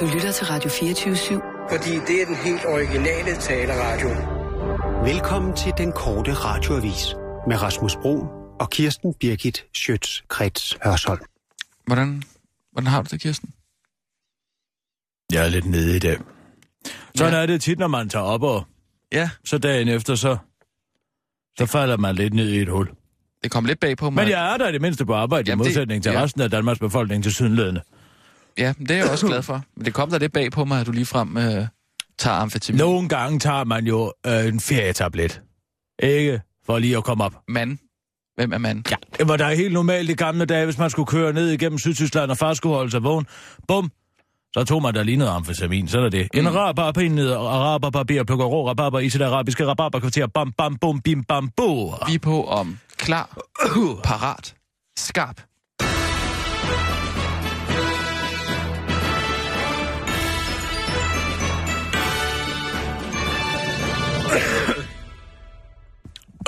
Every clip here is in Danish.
Du lytter til Radio 24-7. Fordi det er den helt originale taleradio. Velkommen til den korte radioavis med Rasmus Bro og Kirsten Birgit Schøtz-Krets Hørsholm. Hvordan, hvordan har du det, Kirsten? Jeg er lidt nede i dag. Sådan Ja. er det tit, når man tager op, og Ja, så dagen efter, så, så falder man lidt ned i et hul. det kom lidt bag på mig. Men jeg er der i det mindste på arbejde, Jamen, i det- modsætning til ja. resten af Danmarks befolkning til sydenledende. Ja, det er jeg også glad for. Men det kom der lidt bag på mig, at du ligefrem øh, tager amfetamin. Nogle gange tager man jo øh, en ferietablet. Ikke? For lige at komme op. Mand. Hvem er mand? Ja, det var da helt normalt i gamle dage, hvis man skulle køre ned igennem Sydtyskland, og far skulle holde sig vågen. Bum! Så tog man da lige noget amfetamin, så er det. En Mm. rabarpin ned, og rabarbarber, plukker rå rabarber i sit arabiske rabarberkvarter, bam, bam, bum, bim, bam, bo. Vi er på om klar, parat, skarp.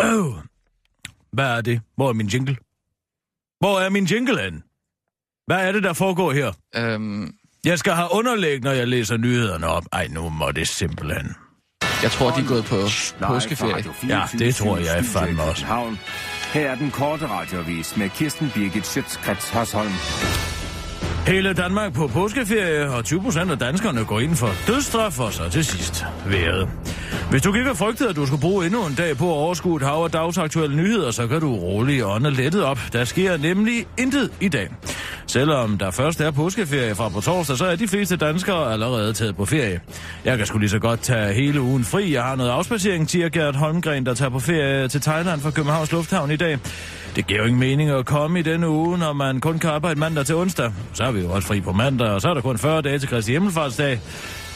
Øh. Hvad er det? Hvor er min jingle? Hvor er min jingle hen? Hvad er det, der foregår her? Øhm, Jeg skal have underlæg, når jeg læser nyhederne op. Ej, nu må det simpelthen. jeg tror, de er gået på påskeferie. Ja, det tror jeg fandme også. Her er den korte radiovis med Kirsten Birgit Schøtzgrads Hasholm. Hele Danmark på påskeferie, og 20 procent af danskerne går ind for dødsstraf, og så til sidst været. Hvis du ikke og frygtede, at du skulle bruge endnu en dag på at overskue et hav af dagsaktuelle nyheder, så kan du roligt ånde lettet op. Der sker nemlig intet i dag. Selvom der først er påskeferie fra på torsdag, så er de fleste danskere allerede taget på ferie. Jeg kan sgu lige så godt tage hele ugen fri. Jeg har noget afspacering, siger Gert Holmgren, der tager på ferie til Thailand fra Københavns Lufthavn i dag. Det giver jo ingen mening at komme i denne uge, når man kun kan arbejde mandag til onsdag. Så er vi jo også fri på mandag, og så er der kun 40 dage til Kristi Himmelfartsdag.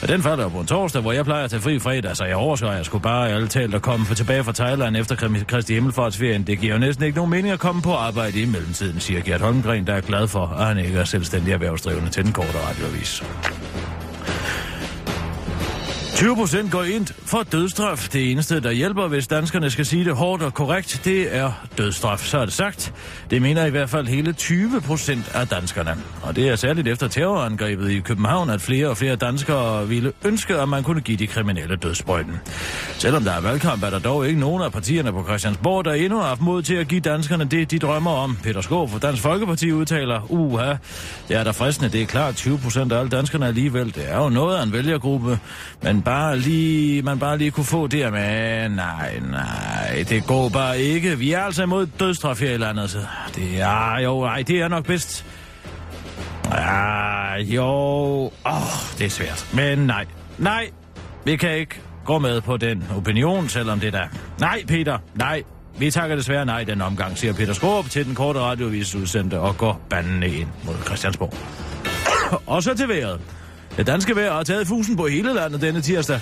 Og den falder jo på en torsdag, hvor jeg plejer at tage fri fredag, så jeg overskår, jeg skulle bare i alle talt at komme for tilbage fra Thailand efter Kristi Himmelfartsferien. Det giver jo næsten ikke nogen mening at komme på arbejde i mellemtiden, siger Gert Holmgren, der er glad for, at han ikke er selvstændig erhvervsdrivende til den korte radioavis. 20 procent går ind for dødsstraf. Det eneste, der hjælper, hvis danskerne skal sige det hårdt og korrekt, det er dødsstraf. Så er det sagt. Det mener i hvert fald hele 20 procent af danskerne. Og det er særligt efter terrorangrebet i København, at flere og flere danskere ville ønske, at man kunne give de kriminelle dødsprøjten. Selvom der er valgkamp, er der dog ikke nogen af partierne på Christiansborg, der endnu har haft mod til at give danskerne det, de drømmer om. Peter Skov fra Dansk Folkeparti udtaler, uha, det er der fristende, det er klart 20 procent af alle danskerne alligevel. Det er jo noget af en vælgergruppe, men bare lige, man bare lige kunne få det, med. nej, nej, det går bare ikke. Vi er altså imod dødstraf her i landet, så det er jo, nej, det er nok bedst. Ja, jo, åh, det er svært. Men nej, nej, vi kan ikke gå med på den opinion, selvom det der. Nej, Peter, nej. Vi takker desværre nej den omgang, siger Peter Skorup til den korte radiovis udsendte og går bandene ind mod Christiansborg. og så til vejret. Det danske vejr har taget fusen på hele landet denne tirsdag.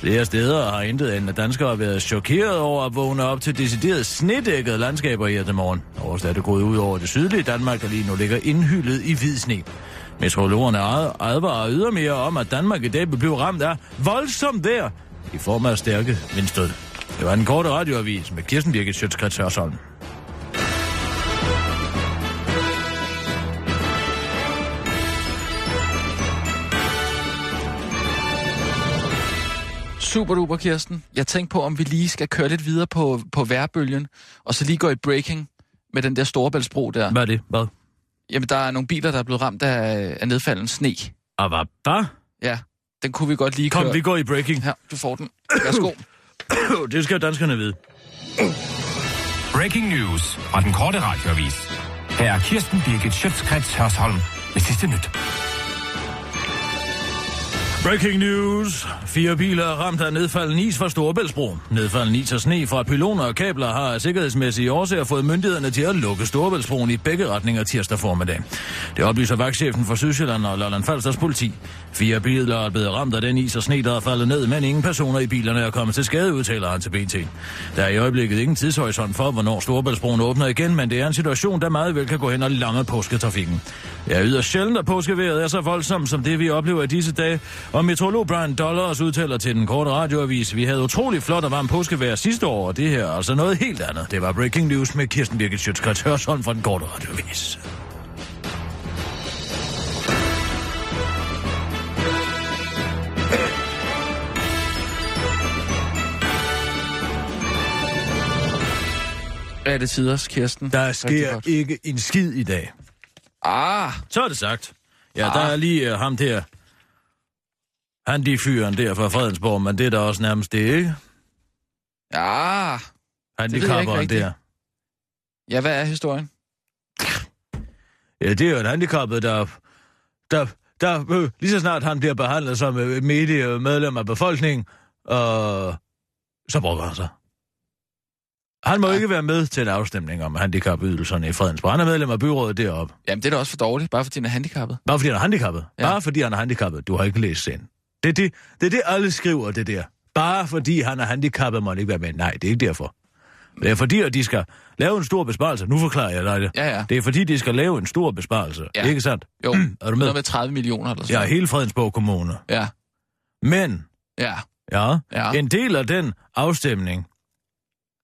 Flere steder har intet end, at danskere har været chokeret over at vågne op til decideret snedækkede landskaber her til morgen. Overst er det gået ud over det sydlige Danmark, der lige nu ligger indhyllet i hvid sne. Meteorologerne advarer ydermere om, at Danmark i dag vil blive ramt af voldsomt vejr i form af stærke vindstød. Det var en korte radioavis med Kirsten Birgit Sjøtskrets Hørsholm. Super duper, Kirsten. Jeg tænkte på, om vi lige skal køre lidt videre på, på værbølgen, og så lige gå i breaking med den der storebæltsbro der. Hvad er det? Hvad? Jamen, der er nogle biler, der er blevet ramt af, af nedfaldende sne. Og hvad? Hvad? Ja, den kunne vi godt lige Kom, køre. vi går i breaking. Her, du får den. Værsgo. det skal danskerne vide. Breaking news fra den korte radioavis. Her er Kirsten Birgit Schøtzgrads Hasholm med sidste nyt. Breaking news. Fire biler er ramt af nedfaldende is fra Storebæltsbro. Nedfaldende is og sne fra pyloner og kabler har af sikkerhedsmæssige årsager fået myndighederne til at lukke Storebæltsbroen i begge retninger tirsdag formiddag. Det oplyser vagtchefen for Sydsjælland og Lolland Falsters politi. Fire biler er blevet ramt af den is og sne, der er faldet ned, men ingen personer i bilerne er kommet til skade, udtaler han til BT. Der er i øjeblikket ingen tidshorisont for, hvornår Storebæltsbroen åbner igen, men det er en situation, der meget vel kan gå hen og lange påsketrafikken. Jeg er yderst sjældent, at påskeværet er så voldsomt som det, vi oplever i disse dage, og meteorolog Brian Dollars udtaler til den korte radioavis, vi havde utrolig flot og varm påskevejr sidste år, og det her er altså noget helt andet. Det var Breaking News med Kirsten Birgit Sjøtskrets fra den korte radioavis. Er det tiders, Kirsten? Der sker ikke en skid i dag. Ah! Så er det sagt. Ja, ah. der er lige uh, ham der, han de fyren der fra Fredensborg, men det er da også nærmest det, ikke? ja. Han Det de kapperen der. Ja, hvad er historien? Ja, det er jo et handicappet, der... der der, øh, lige så snart han bliver behandlet som øh, et medie medlem af befolkningen, og så brokker han sig. Han må ja. ikke være med til en afstemning om handicapydelserne i Fredensborg. Han er medlem af byrådet deroppe. Jamen, det er da også for dårligt, bare fordi han er handicappet. Bare fordi han er handicappet. Ja. Bare fordi han er handicappet. Du har ikke læst sagen. Det er det, det er det, alle skriver, det der. Bare fordi han er handicappet, må han ikke være med. Nej, det er ikke derfor. Det er fordi, at de skal lave en stor besparelse. Nu forklarer jeg dig det. Ja, ja. Det er fordi, de skal lave en stor besparelse. Ja. Ikke sandt? Jo, Er du med? noget med 30 millioner eller sådan Ja, hele Fredensborg Kommune. Ja, Men, ja, ja, Ja. en del af den afstemning,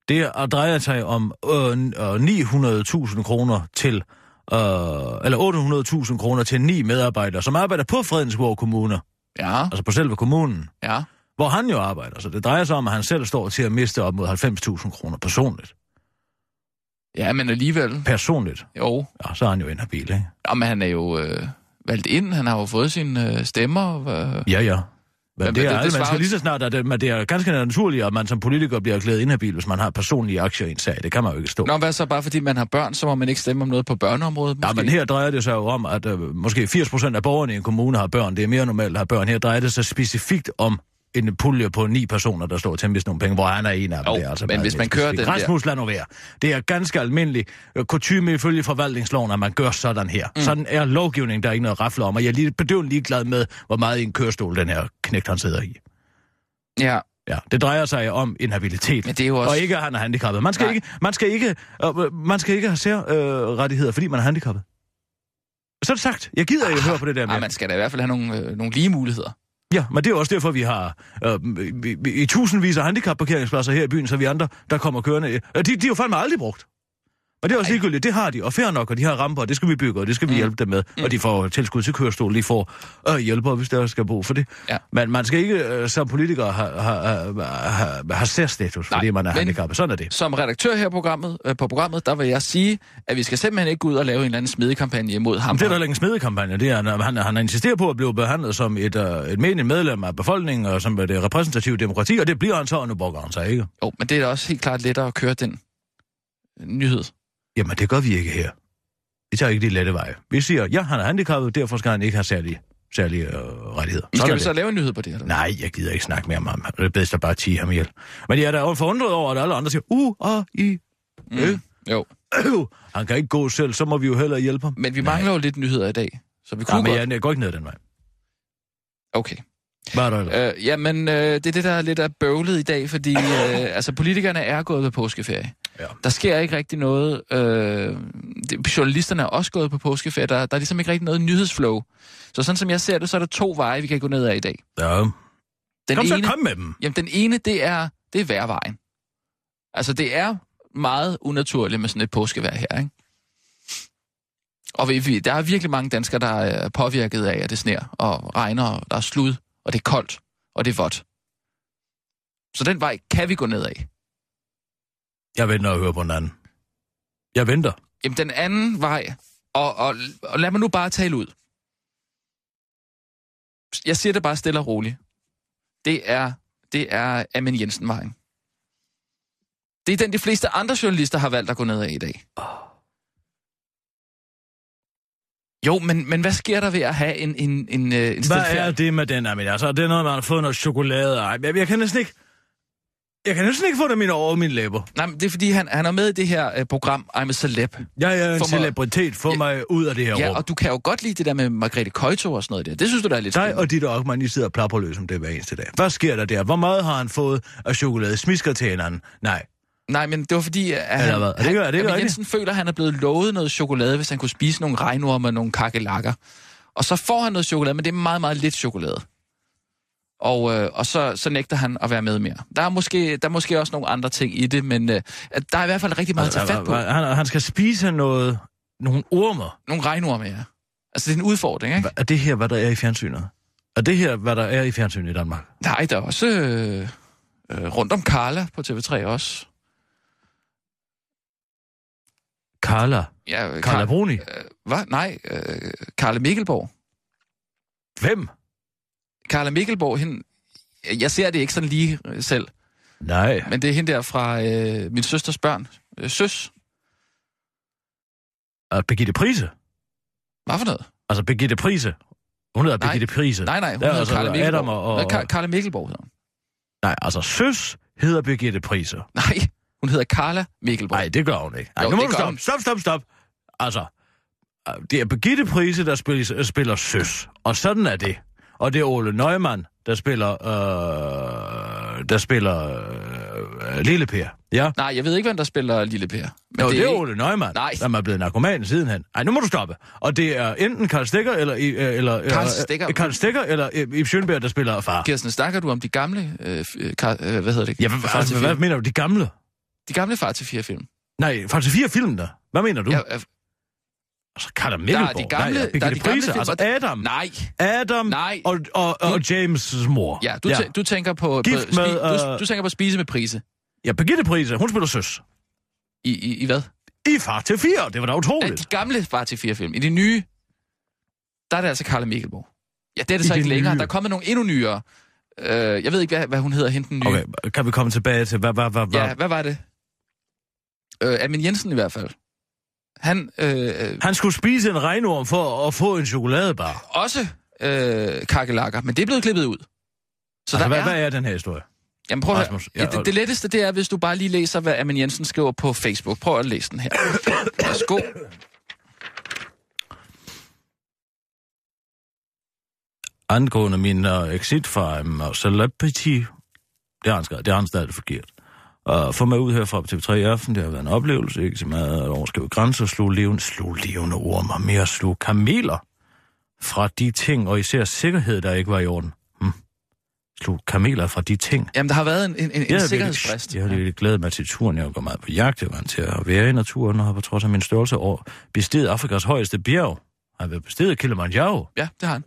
det er- drejer sig om øh, øh, 900.000 kroner til, øh, eller 800.000 kroner til ni medarbejdere, som arbejder på Fredensborg Kommune, ja, altså på selve kommunen. ja. hvor han jo arbejder. Så det drejer sig om, at han selv står til at miste op mod 90.000 kroner personligt. Ja, men alligevel. Personligt. Jo, Ja, så er han jo inhabil, ikke? Jamen, han er jo øh, valgt ind. Han har jo fået sine øh, stemmer. Øh, Ja, ja. Men, det, er, det- det det, man skal lige så snart, at det, men det er ganske naturligt, at man som politiker bliver erklæret inhabil, hvis man har personlige aktier i en sag. Det kan man jo ikke stå. Nå, hvad så? Bare fordi man har børn, så må man ikke stemme om noget på børneområdet? Ja, Måske? men her drejer det sig jo om, at øh, måske 80% af borgerne i en kommune har børn. Det er mere normalt at have børn. Her drejer det sig specifikt om en pulje på ni personer, der står til at miste nogle penge, hvor han er en af dem. Jo, det er altså men hvis man kører den der- Rasmus, nu være. Det er ganske almindelig øh, kutume ifølge forvaltningsloven, at man gør sådan her. Mm. Sådan er lovgivningen, der er ikke noget at rafle om, og jeg er lige bedøvende ligeglad med, hvor meget en kørestol den her knægt, han sidder i. Ja, Ja, det drejer sig om inhabilitet. men det er jo også... Og ikke, at han er handicappet. Man skal Nej. ikke, man skal ikke, øh, man skal ikke have særrettigheder, øh, rettigheder, fordi man er handicappet. Så er det sagt. Jeg gider ikke høre på det der med. Ja, man skal da i hvert fald have nogle, øh, nogle lige muligheder. Ja, men det er også derfor, vi har øh, i, i, i tusindvis af handicapparkeringspladser her i byen, så vi andre, der kommer kørende. Øh, de, de er jo fandme aldrig brugt. Og det er også Ej. ligegyldigt. Det har de, og fair nok, og de har ramper, og det skal vi bygge, og det skal vi Mm. hjælpe dem med. Mm. Og de får tilskud til kørestol, de får øh, hjælper, hvis der skal bo for det. Ja. Men man skal ikke øh, som politiker have, have, have, have, have særstatus, Nej, fordi man er handicappet. Sådan er det. Som redaktør her på programmet, øh, på programmet, der vil jeg sige, at vi skal simpelthen ikke gå ud og lave en eller anden smedekampagne imod ham. Men det er der heller ingen smedekampagne. Det er, at han, han insisterer på at blive behandlet som et, uh, et menigt medlem af befolkningen, og som det repræsentative demokrati, og det bliver han så, og nu bukker han sig ikke. Jo, men det er da også helt klart lettere at køre den øh, nyhed. Jamen, det gør vi ikke her. Vi tager ikke de lette veje. Vi siger, ja, han er handicappet, derfor skal han ikke have særlige, særlige øh, rettigheder. Skal Sådan er vi så lave en nyhed på det? Eller? Nej, jeg gider ikke snakke mere om ham. Det er bedst at bare tige ham ihjel. Men jeg er da forundret over, at alle andre siger, uh, ah, i, øh, Mm. Jo, øh. Han kan ikke gå selv, så må vi jo heller hjælpe ham. men vi Nej. mangler jo lidt nyheder i dag. Så vi kunne men godt... jeg, jeg går ikke ned den vej. Okay. Hvad er der? Øh, jamen, øh, det er det, der er lidt af bøvlet i dag, fordi øh, altså, politikerne er gået på påskeferie. Ja. Der sker ikke rigtig noget. Øh, det, journalisterne er også gået på påskeferie. Der, der er ligesom ikke rigtig noget nyhedsflow. Så sådan som jeg ser det, så er der to veje, vi kan gå ned ad i dag. Ja. Den Kom så, ene, kom med dem. Jamen, den ene, det er, det er værvejen. Altså, det er meget unaturligt med sådan et påskevejr her, ikke? Og vi, vi, der er virkelig mange danskere, der er påvirket af, at det sner og regner, og der er slud, og det er koldt, og det er vådt. Så den vej kan vi gå ned af. Jeg venter og hører på den anden. Jeg venter. Jamen, den anden vej, og, og, og lad mig nu bare tale ud. Jeg siger det bare stille og roligt. Det er, det er Amin Jensen-vejen. Det er den, de fleste andre journalister har valgt at gå ned af i dag. Jo, men, men hvad sker der ved at have en, en, en, øh, en Hvad er det med den, Amin? Altså, det er noget, man har fået noget chokolade. Ej, jeg, jeg kan næsten ikke... Jeg kan næsten ikke få dem ind over mine læber. Nej, men det er fordi, han, han er med i det her øh, program, I'm a Celeb. Jeg er en mig- celebritet. Få Ja. mig ud af det her Ja, rum. og du kan jo godt lide det der med Margrethe Køjto og sådan noget der. Det synes du, der er lidt spændende. og dit Ockmann, I sidder og plapper løs om det hver eneste dag. Hvad sker der der? Hvor meget har han fået af chokolade? Smisker hinanden? Nej. Nej, men det var fordi, at han, Eller hvad? Er det ikke- er det Amin rigtigt? Jensen føler, at han er blevet lovet noget chokolade, hvis han kunne spise nogle regnorme og nogle kakelakker. Og så får han noget chokolade, men det er meget, meget lidt chokolade. Og, øh, og så, så nægter han at være med mere. Der er måske, der er måske også nogle andre ting i det, men øh, der er i hvert fald rigtig meget at tage fat på. Han, han skal spise noget... Nogle ormer. Nogle regnorme, ja. Altså, det er en udfordring, ikke? Er det her, hvad der er i fjernsynet? Er det her, hvad der er i fjernsynet i Danmark? Nej, der er også øh, øh, rundt om Karla på TV3 også. Carla. Ja, Carla Bruni. Øh, hvad? Nej, øh, Karla Mikkelborg. Hvem? Karla Mikkelborg, hende, jeg ser det ikke sådan lige øh, selv, Nej. men det er hende der fra øh, min søsters børn. Øh, søs. Uh, Birgitte Prise. Hvad for noget? Altså Birgitte Prise. Hun hedder Nej. Birgitte Prise. Nej, nej, hun Der er hedder altså Karla Mikkelborg. Adam og- og- Nej, Ka- Karla Mikkelborg hedder hun. Nej, altså søs hedder Birgitte Prise. Nej, hun hedder Karla Mikkelborg. Nej, det gør hun ikke. Ej, Jo, nu må du stoppe. hun. Stop, stop, stop. Altså, øh, det er Birgitte Prise, der spiller, spiller søs. Og sådan er det. Og det er Ole Neumann, der spiller... Øh, der spiller... Øh, Lille Per. Ja? Nej, jeg ved ikke, hvem der spiller Lille Per. Men Jo, det er, ikke- Ole Neumann, Nej. som er blevet narkoman sidenhen. Nej, nu må du stoppe. Og det er enten Karl Stikker eller... øh, eller Karl øh, Stikker? øh, Karl Stikker eller øh, Ib Schønberg, der spiller far. Kirsten, snakker du om de gamle... Øh, f- øh, øh, hvad hedder det? Ja, Far hvad, til altså, hvad mener du? De gamle? De gamle Far til fire film. Nej, faktisk fire film der. Hvad mener du? Ja, Ja, altså, Carla der Mikkelborg. er de gamle... Nej, ja, der er de gamle altså Adam. Nej. Adam Nej. og, og, og James' mor. Ja, du, ja. du tænker på... Gift på med, du, øh, du tænker på spise med prise. Ja, Birgitte Prise, hun spiller søs. I, i, i hvad? I far til fire, det var da Ja, utroligt. de gamle Far til fire film. I de nye, der er det altså Karla Mikkelborg. Ja, det er det I så de ikke længere. nye? Der er kommet nogle endnu nyere. Øh, jeg ved ikke, hvad, hvad hun hedder, hende den nye. Okay, kan vi komme tilbage til, hvad, hvad, hvad, hvad? Ja, hvad var det? Øh, Amin Jensen i hvert fald. Han øh, Han skulle spise en regnorm for at få en chokoladebar. også øh, kakelakker, men det er blevet klippet ud. Så Altså, der hvad, er... hvad er den her historie? Jamen prøv at. Rasmus, ja, ja, det, det letteste, det er, hvis du bare lige læser, hvad Amin Jensen skriver på Facebook. Prøv at læse den her. Værsgo. Angående min uh, exit fra um, Celebrity, det har han skrevet, det har han stadig forkert. Og få mig ud herfra på TV3 i aften, det har været en oplevelse, ikke så meget at overskrive grænser, slog levende, slog levende ormer, mere slog kameler fra de ting, og især sikkerhed, der ikke var i orden. Hm. Slog kameler fra de ting. Jamen, der har været en, en, en Jeg virkelig- Jeg har virkelig glædet mig til turen. Jeg går meget på jagt. Jeg var til at være i naturen, og har på trods af min størrelse over besteget Afrikas højeste bjerg. Jeg har været besteget Kilimanjaro Ja, det har han.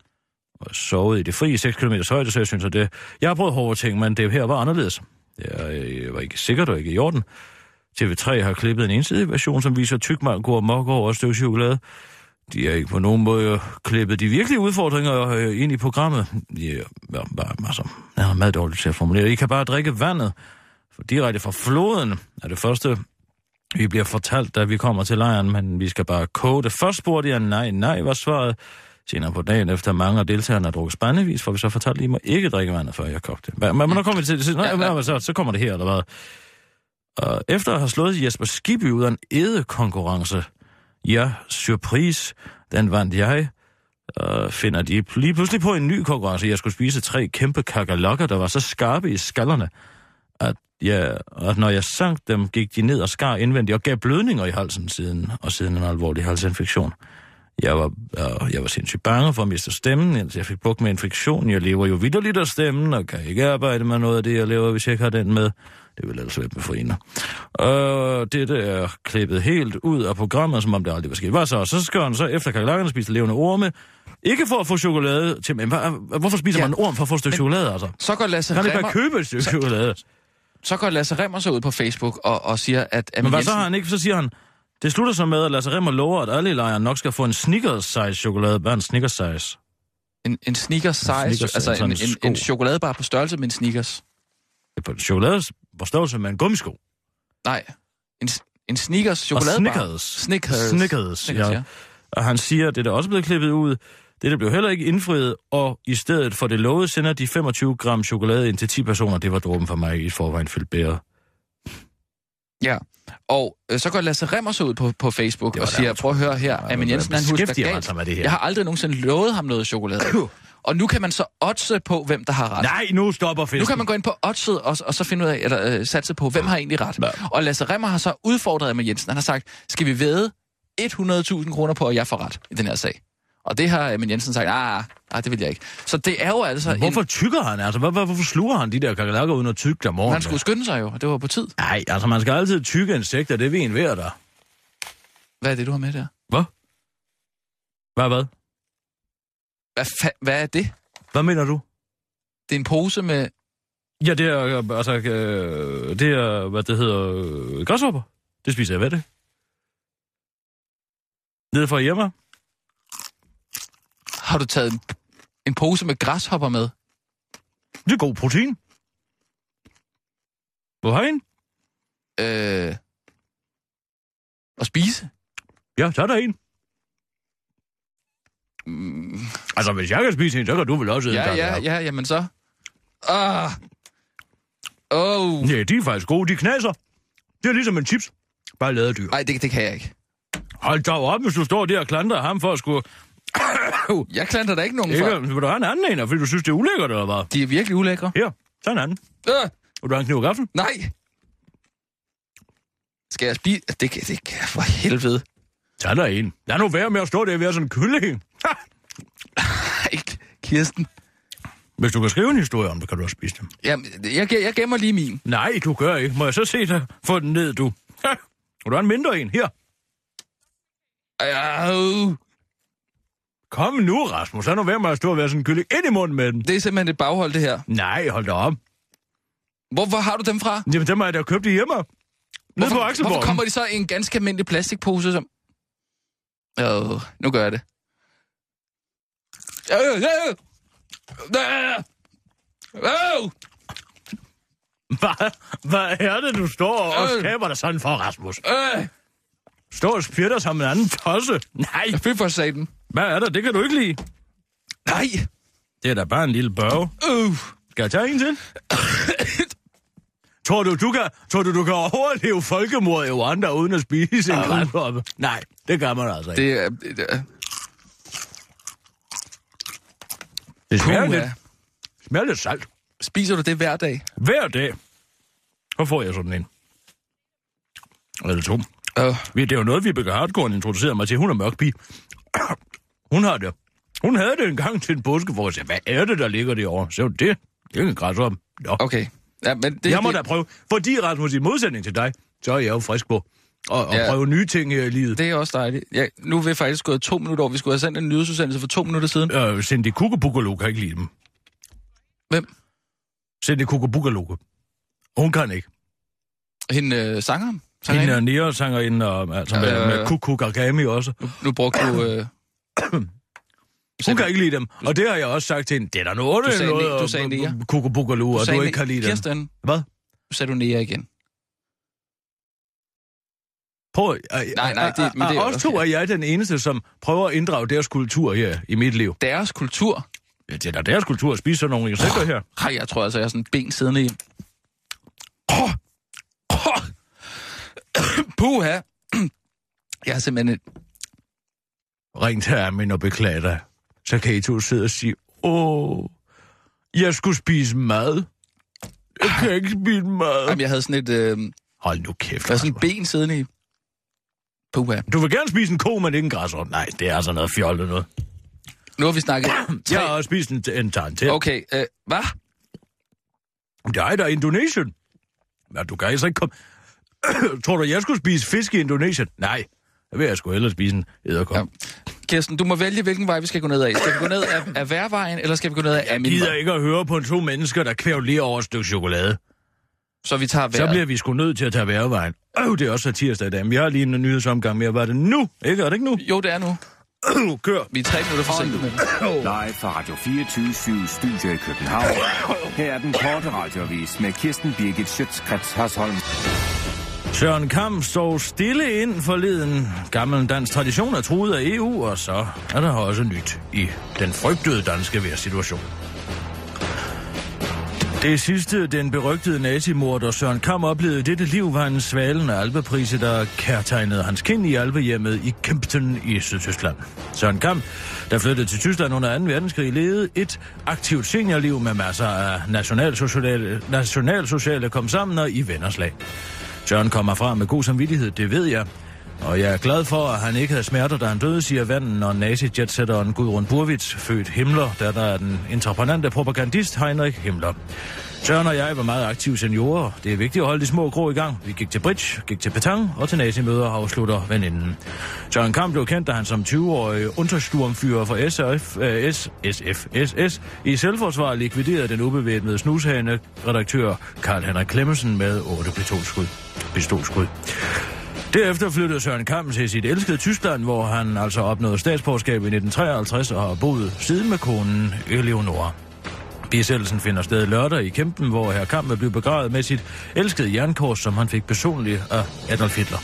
og sovet i det frie 6 km højde, så jeg synes, at det... Jeg har prøvet hårde ting, men det her var anderledes. Jeg øh, var ikke sikkert og ikke i orden. TV3 har klippet en ensidig version, som viser tykmand går mok over støv chokolade. De er ikke på nogen måde klippet de virkelige udfordringer øh, ind i programmet. De er ja, bare masser. jeg er meget dårligt til at formulere. I kan bare drikke vandet for direkte fra floden, er det første, vi bliver fortalt, da vi kommer til lejren, men vi skal bare koge det. Først spurgte jeg, nej, nej, var svaret. Senere på dagen, efter mange af deltagerne har drukket spændevis, får vi så fortalt, at I må ikke drikke vandet, før jeg kogte. Men, men nu kommer vi til det. Så, Ja, så, så kommer det her, eller hvad? Og efter at have slået Jesper Skibby ud af en edekonkurrence, ja, surprise, den vandt jeg, og finder de lige pludselig på en ny konkurrence. Jeg skulle spise tre kæmpe kakalokker, der var så skarpe i skallerne, at, ja, at når jeg sank dem, gik de ned og skar indvendigt og gav blødninger i halsen siden, og siden en alvorlig halsinfektion. Jeg var, øh, jeg var sindssygt bange for at miste stemmen, indtil jeg fik bukt med infektion. Jeg lever jo vidderligt af stemmen, og kan ikke arbejde med noget af det, jeg laver, hvis jeg ikke har den med. Det vil ellers være befriende. Og dette er klippet helt ud af programmet, som om det aldrig var sket. Hvad så? Så skal han så efter kakelakkerne spise levende orme. Ikke for at få chokolade til... Men hvorfor spiser Ja. man en orm for at få et stykke chokolade, altså? Så går Lasse Kan han ikke bare købe et stykke chokolade? så går Lasse Remmer så ud på Facebook og, og siger, at Amin Men hvad Jensen... så har han ikke? Så siger han, det slutter så med, at Lasse Remmer lover, at alle i lejren nok skal få en Snickers-size chokolade. Hvad er en Snickers-size? En, en sneakers size, Snickers, altså sådan en, en en, en chokoladebar på størrelse med en sneakers. Det er på chokolade på størrelse med en gummisko. Nej, en, en sneakers chokoladebar. Snickers. Snickers. Snickers, Snickers, ja. ja. Og han siger, at det er også blevet klippet ud. Det der blev heller ikke indfriet, og i stedet for det lovede, sender de 25 gram chokolade ind til 10 personer. Det var dråben for mig i forvejen fyldt bæret. Ja, og øh, så går Lasse Remmer så ud på, på Facebook og siger, prøv at høre her, Amin Jensen han husker galt. med det her? Jeg har aldrig nogensinde lovet ham noget chokolade. og nu kan man så oddse på, hvem der har ret. Nej, nu stopper festen. Nu kan man gå ind på oddset og, og så finde ud af, eller øh, satse på, hvem har egentlig ret. Ja. Og Lasse Remmer har så udfordret Amin Jensen. Han har sagt, skal vi væde 100.000 kroner på, at jeg får ret i den her sag? Og det har Amin Jensen sagt, ah, ah, det vil jeg ikke. Så det er jo altså... Hvorfor En, tykker han? Altså, hvor, hvor- hvorfor sluger han de der kakalakker uden at tykke dem han ordentligt? skulle skynde sig jo, og det var på tid. Nej, altså man skal altid tykke insekter, det er vi en hver der. Hvad er det, du har med der? Hvad? Hvad hvad? Hvad, fa- hvad er det? Hvad mener du? Det er en pose med... Ja, det er, øh, altså, øh, det er, hvad det hedder, øh, græshopper. Det spiser jeg, hvad er det? Nede fra hjemme. Har du taget en, en pose med græshopper med? Det er god protein. Hvor har en? Øh, at spise? Ja, så er der en. Mm, Altså, hvis jeg kan spise en, så kan du vel også ja, en ja, ja, jamen så. Ah. Oh. Ja, de er faktisk gode. De knaser. Det er ligesom en chips. Bare lavet dyr. Nej, det, det kan jeg ikke. Hold dog op, hvis du står der og klandrer ham for at skulle... Jeg klanter da ikke nogen Ikke? for. Vil du have en anden en, fordi du synes, det er ulækkert, eller hvad? De er virkelig ulækre. Her, så en anden. Øh, Vil du have en kniv og gaffel? nej. Skal jeg spise? Det kan, det kan for helvede. Er der en. Lad nu være med at stå der og være sådan en kylling. Nej, Kirsten. Hvis du kan skrive en historie om det, kan du også spise dem. Jamen, jeg, jeg gemmer lige min. Nej, du gør ikke. Må jeg så se dig få den ned, du? Vil du have en mindre en? Her. Au. Kom nu, Rasmus. Lad nu være med at stå og være sådan en kylling ind i munden med den. Det er simpelthen et baghold, det her. Nej, hold da op. Hvor, hvor har du dem fra? Jamen, dem har jeg da købt hjemme. Nede på Akselborg. hvorfor kommer de så i en ganske almindelig plastikpose som... Åh, nu gør jeg det. Øh, øh, øh, øh. Hvad, hvad er det, du står og Øh. skaber dig sådan for, Rasmus? Øh, Står og spjætter som en anden tosse? Nej. jeg fik for satan. Hvad er der? Det kan du ikke lide. Nej. Det er da bare en lille børge. Øh. Skal jeg tage en til? tror du, du kan, tror du, du kan overleve folkemord i Rwanda uden at spise en Ah, græshoppe? Nej, det gør man altså ikke. Det er... Det er Det smager, puha. lidt, smager lidt salt. Spiser du det hver dag? Hver dag. Så får jeg sådan en. Eller to. Øh. Det er jo noget, Vibeke Hartkorn introducerede mig til. Hun er mørk pige. Hun har det. Hun havde det engang til en påskefrokost. Hvad er det, der ligger derovre? Så det. Det er ikke en græshoppe. Nå. Okay. Ja, men det, jeg må det, da prøve. Fordi, Rasmus, i modsætning til dig, så er jeg jo frisk på at, at Ja. prøve nye ting her i livet. det er også dejligt. Ja, nu er vi faktisk gået to minutter over. Vi skulle have sendt en nyhedsudsendelse for to minutter siden. Øh, Cindy Kukubukalo kan ikke lide dem. Hvem? Cindy Kukubukalo. Hun kan ikke. Hende øh, sanger? Hende er nære sangerinde, og, altså med, Øh. med Kukukagami også. Nu, nu brugte du... Øh, Hun kan ikke lide dem. Og det har jeg også sagt til hende. Det er der noget, Du sagde noget du sagde nære. Kukubukalo, og du ikke kan lide dem. Kirsten, Hvad? nu sagde du nære igen. Prøv, Nej, nej, det- men det er også to er jeg den eneste, som prøver at inddrage deres kultur her i mit liv. Deres kultur. Ja, det er da deres kultur at spise sådan nogle insekter her. Ej, jeg tror altså, jeg er sådan en ben siddende i. Oh. Oh. Puha. Jeg er simpelthen... Et... Ring til Amin og beklage dig. Så kan I to sidde og sige, åh, jeg skulle spise mad. Jeg kan ikke spise mad. Jamen, jeg havde sådan et... Øh, Hold nu kæft. jeg havde sådan et ben siddende i. Puha. Du vil gerne spise en ko, men ikke en græsrot. Nej, det er altså noget fjollet noget. Nu har vi snakket... Jeg har også spist en, en tarn til. Okay, øh, hvad? Det er der Indonesien. Ja, du kan altså ikke komme... Tror du, jeg skulle spise fisk i Indonesien? Nej, vil jeg sgu hellere spise en æderkop. Ja. Kirsten, du må vælge, hvilken vej vi skal gå ned af. Skal vi gå ned af, af værvejen, eller skal vi gå ned af Jeg Amin? gider ikke at høre på to mennesker, der kvævler over et stykke chokolade. Så vi tager Så vejret. bliver vi sgu nødt til at tage værvejen. Øh, det er også tirsdag i dag. Men vi har lige en nyhedsomgang mere. Var det nu? Ikke? Er det ikke nu? Jo, det er nu. Øh, kør. Vi er tre minutter for sent. med det. Live fra Radio 24 Studio i København. Her er den korte radiovis med Kirsten Birgit Schøtzgrads Hasholm. Søren Kamp står stille ind forleden. Gammel dansk tradition er truet af EU, og så er der også nyt i den frygtede danske vejrsituation. Det sidste, den berygtede nazimorder Søren Kam oplevede i dette liv, var en svalende alpeprise, der kærtegnede hans kind i alpehjemmet i Kempten i Sydtyskland. Søren Kam, der flyttede til Tyskland under 2. verdenskrig, levede et aktivt seniorliv med masser af nationalsociale, nationalsociale kom sammen og i vennerslag. Søren kommer fra med god samvittighed, det ved jeg. Og jeg er glad for, at han ikke havde smerter, da han døde, siger vandet og nazi-jetsætteren Gudrun Burwitz, født Himmler, der er den entreprenante propagandist Heinrich Himmler. Søren og jeg var meget aktive seniorer. Det er vigtigt at holde de små grå i gang. Vi gik til bridge, gik til petang og til nazimøder afslutter veninden. Søren Kamp blev kendt, da han som 20-årig untersturmfyrer for SF, øh, S, SF, SS i selvforsvar likviderede den ubevæbnede snushane redaktør Karl Henrik Klemmensen med 8 pistolskud. pistolskud. Derefter flyttede Søren Kamp til sit elskede Tyskland, hvor han altså opnåede statsborgerskab i 1953 og har boet siden med konen Eleonora. Bisættelsen finder sted lørdag i Kæmpen, hvor herr Kamp vil blive begravet med sit elskede jernkors, som han fik personligt af Adolf Hitler.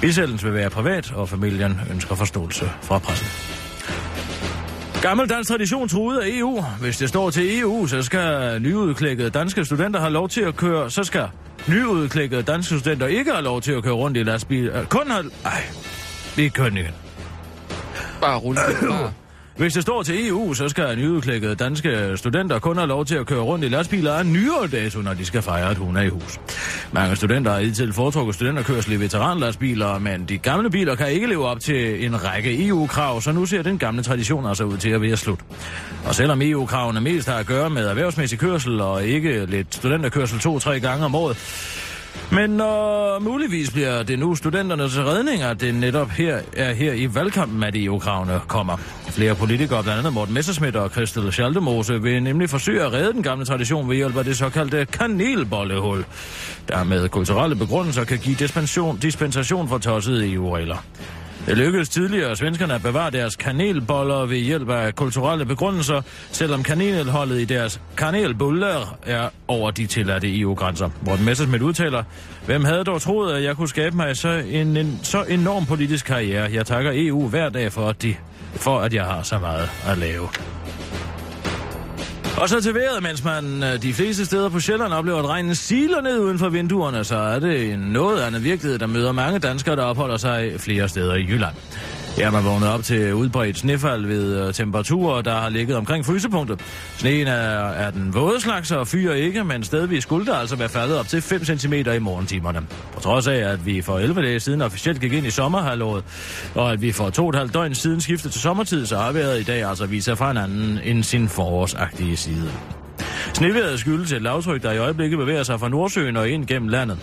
Bisættelsen vil være privat, og familien ønsker forståelse fra pressen. Gammel dansk tradition truet af EU. Hvis det står til EU, så skal nyudklækkede danske studenter have lov til at køre... Så skal nyudklækkede danske studenter ikke have lov til at køre rundt i lastbil. Kun har... Ej, vi kører igen. Bare rulle. Bare. Hvis det står til EU, så skal nyudklækkede danske studenter kun have lov til at køre rundt i lastbiler af nyere dato, når de skal fejre, at hun er i hus. Mange studenter har hidtil foretrukket studenterkørsel i veteranlastbiler, men de gamle biler kan ikke leve op til en række EU-krav, så nu ser den gamle tradition altså ud til at være slut. Og selvom EU-kravene mest har at gøre med erhvervsmæssig kørsel og ikke lidt studenterkørsel to-tre gange om året, men når muligvis bliver det nu studenternes redning, at det netop her er her i valgkampen, at EU-kravene kommer. Flere politikere, blandt andet Morten Messerschmidt og Christel Schaldemose, vil nemlig forsøge at redde den gamle tradition ved hjælp af det såkaldte kanelbollehul, der med kulturelle begrundelser kan give dispensation, dispensation for tossede EU-regler. Det lykkedes tidligere svenskerne at bevare deres kanelboller ved hjælp af kulturelle begrundelser, selvom kanelholdet i deres kanelbuller er over de tilladte EU-grænser. Morten Messersmith udtaler, hvem havde dog troet, at jeg kunne skabe mig så en, en så enorm politisk karriere. Jeg takker EU hver dag for, at, de, for, at jeg har så meget at lave. Og så til vejret, mens man øh, de fleste steder på Sjælland oplever, at regnen siler ned uden for vinduerne, så er det en noget andet virkelighed, der møder mange danskere, der opholder sig flere steder i Jylland. Ja, man vågnede op til udbredt snefald ved øh, temperaturer, der har ligget omkring frysepunktet. Sneen er, er den våde slags og fyrer ikke, men stedvis skulle der altså være faldet op til 5 cm i morgentimerne. På trods af, at vi for 11 dage siden officielt gik ind i sommerhalvåret, og at vi for to og et halvt døgn siden skiftede til sommertid, så har vejret i dag altså viser fra en anden end sin forårsagtige side. Snevejret skyldes et lavtryk, der i øjeblikket bevæger sig fra Nordsøen og ind gennem landet.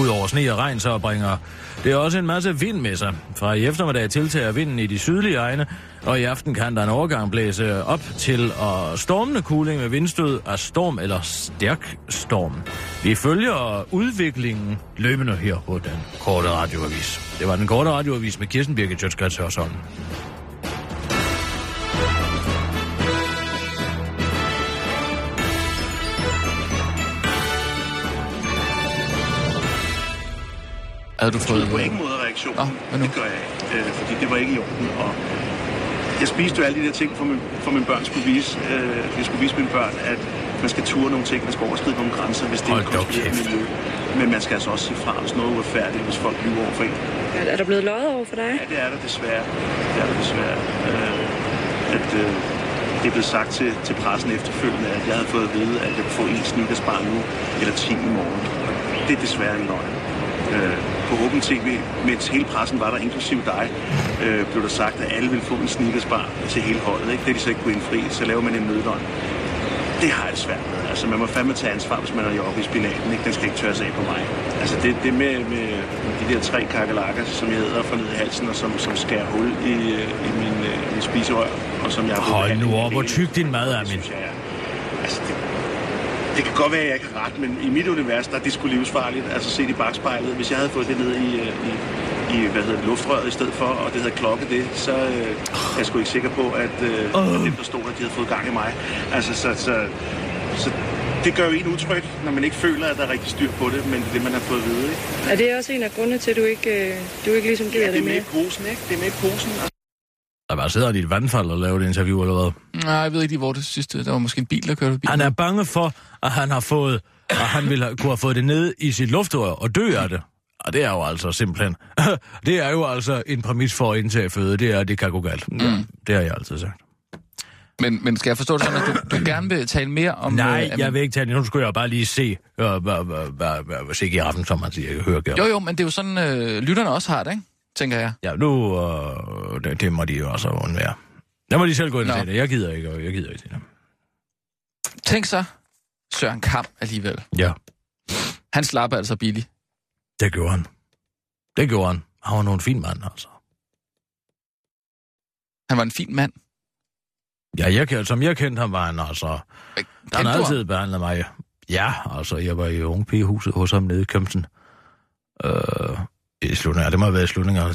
Udover sne og regn, så bringer det også en masse vind med sig. Fra i eftermiddag tiltager vinden i de sydlige egne, og i aften kan der en overgang blæse op til og stormende kuling med vindstød af storm eller stærk storm. Vi følger udviklingen løbende her på den korte radioavis. Det var den korte radioavis med Kirsten Birgit Sjøtskrets Hørsholm. Havde du fået... på ingen måde reaktion. Nå, hvad nu? Det gør jeg ikke, øh, fordi det var ikke i orden. Og jeg spiste jo alle de der ting, for, min, for mine børn skulle vise. Øh, jeg skulle vise mine børn, at man skal ture nogle ting, man skal overskride nogle grænser, hvis det er Hold et miljø. Men man skal altså også sige fra, hvis noget er uretfærdigt, hvis folk lyver over for en. Er, er der blevet løjet over for dig? Ja, det er der desværre. Det er der desværre. Øh, at øh, det er blevet sagt til, til pressen efterfølgende, at jeg havde fået at vide, at jeg kunne få en sneakersbar nu, eller 10 i morgen. Og det er desværre en løgn. Øh, på Åben TV, mens hele pressen var der, inklusiv dig, øh, blev der sagt, at alle ville få en sneakersbar til hele holdet. Ikke? Det de så ikke kunne indfri, så laver man en nødløgn. Det har jeg svært med. Altså, man må fandme tage ansvar, hvis man er oppe i spinaten. Ikke? Den skal ikke tørres af på mig. Altså, det, det med, med de der tre kakelakker, som jeg hedder for ned i halsen, og som, som skærer hul i, øh, i min, øh, min spiserør, og som jeg har Hold nu op, hvor tyk din mad er, min. synes jeg. Altså, det, det kan godt være, at jeg ikke har ret, men i mit univers, der er det skulle livsfarligt. Altså set i bagspejlet. Hvis jeg havde fået det ned i, øh, i, i hvad hedder det, luftrøret i stedet for, og det havde klokke det, så øh, er jeg sgu ikke sikker på, at, øh, at dem, der stod der, de havde fået gang i mig. Altså, så, så, så det gør jo en utryg, når man ikke føler, at der er rigtig styr på det, men det er det, man har fået at vide. Ikke? Er det også en af grundene til, at du ikke, øh, du ikke ligesom gider Ja, det det er med mere? i posen, ikke? Det er med i posen. Der bare sidder i et vandfald og laver et interview eller hvad. Nej, jeg ved ikke hvor det sidste... Der var måske en bil, der kørte forbi. Han er bange for, at han har fået, at han ville have, kunne have fået det ned i sit luftrør og dø af det. Og det er jo altså simpelthen, det er jo altså en præmis for at indtage føde, det er, at det kan gå galt. Mm. Det har jeg altid sagt. Men, men skal jeg forstå det sådan, at du, du gerne vil tale mere om... Nej, øh, jeg vil ikke det. Nu skulle jeg bare lige se, øh, hvad- hvad- hvad- hvad sikke i aften, som man siger. Jeg hører gerne. Jo, jo, men det er jo sådan, øh, lytterne også har det, ikke? Tænker jeg. Ja, nu, øh, det, det, må de jo også undvære. Der må de selv gå ind og se det. Jeg gider ikke, og jeg gider ikke det. Tænk så, Søren Kamp alligevel. Ja, Han slapper altså billigt. det gjorde han. Det gjorde han. Han var nogen fin mand, altså. Han var en fin mand. Ja, jeg, kan- som jeg kendte ham, var han altså... Øh, Han kendte har altid behandlet mig. Ja, altså, jeg var i unge pigehuset hos ham nede i Kømsen. Øh, I slutningen, det må have været i slutningen af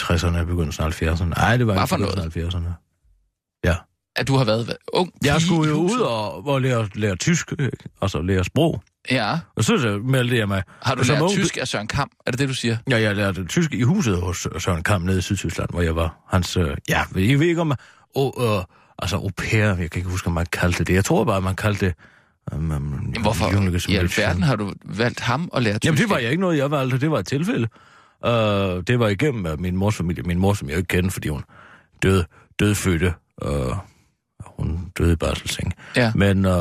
60'erne, begyndelsen af 70'erne. Nej, det var Hvad for noget? begyndelsen af 70'erne. Ja. At du har været ung Jeg skulle jo ud og, og lære, lære tysk, øh, altså lære sprog. Ja. Og så så meldte jeg mig. Har du som lært ung- tysk af Søren Kamp? Er det det, du siger? Ja, jeg lærte tysk i huset hos Søren Kamp nede i Sydtyskland, hvor jeg var. Hans, øh, ja, jeg ved ikke om, og, øh, altså au pair, jeg kan ikke huske, om man kaldte det. Jeg tror bare, man kaldte det... Um, um, hvorfor i alverden har du valgt ham at lære tysk? Jamen, det var jeg ikke noget, jeg valgte. Det var et tilfælde. Uh, det var igennem min mors familie. Min mor, som jeg ikke kendte, fordi hun døde, dødfødte. Uh, hun døde i barselsseng. Ja. Men uh,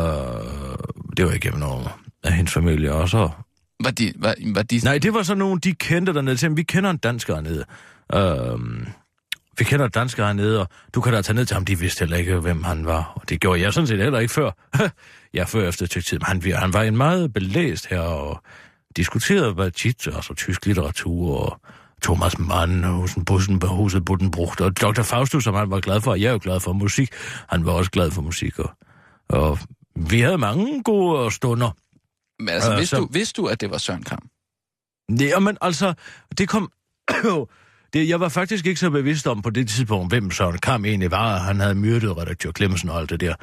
det var igennem noget af hendes familie. Og så Var de, var, var de... Nej, det var så nogen, de kendte dernede. Til, vi kender en dansker hernede. Øhm, vi kender en dansker hernede, og du kan da tage ned til ham. De vidste heller ikke, hvem han var. Og det gjorde jeg sådan set heller ikke før. ja, før efter et tid. Men han, han var en meget belæst her, og diskuterede tit, altså tysk litteratur, og Thomas Mann, husen bussen på huset Buddenbrucht, og Dr. Faustus, som han var glad for. Jeg er jo glad for musik. Han var også glad for musik, og, og vi havde mange gode stunder. Men altså, Øh, vidste, så- du, vidste du, at det var Søren Kamp? Ja, men altså, det kom... det, jeg var faktisk ikke så bevidst om på det tidspunkt, hvem Søren Kam egentlig var. Han havde myrdet redaktør Clemmensen og alt det der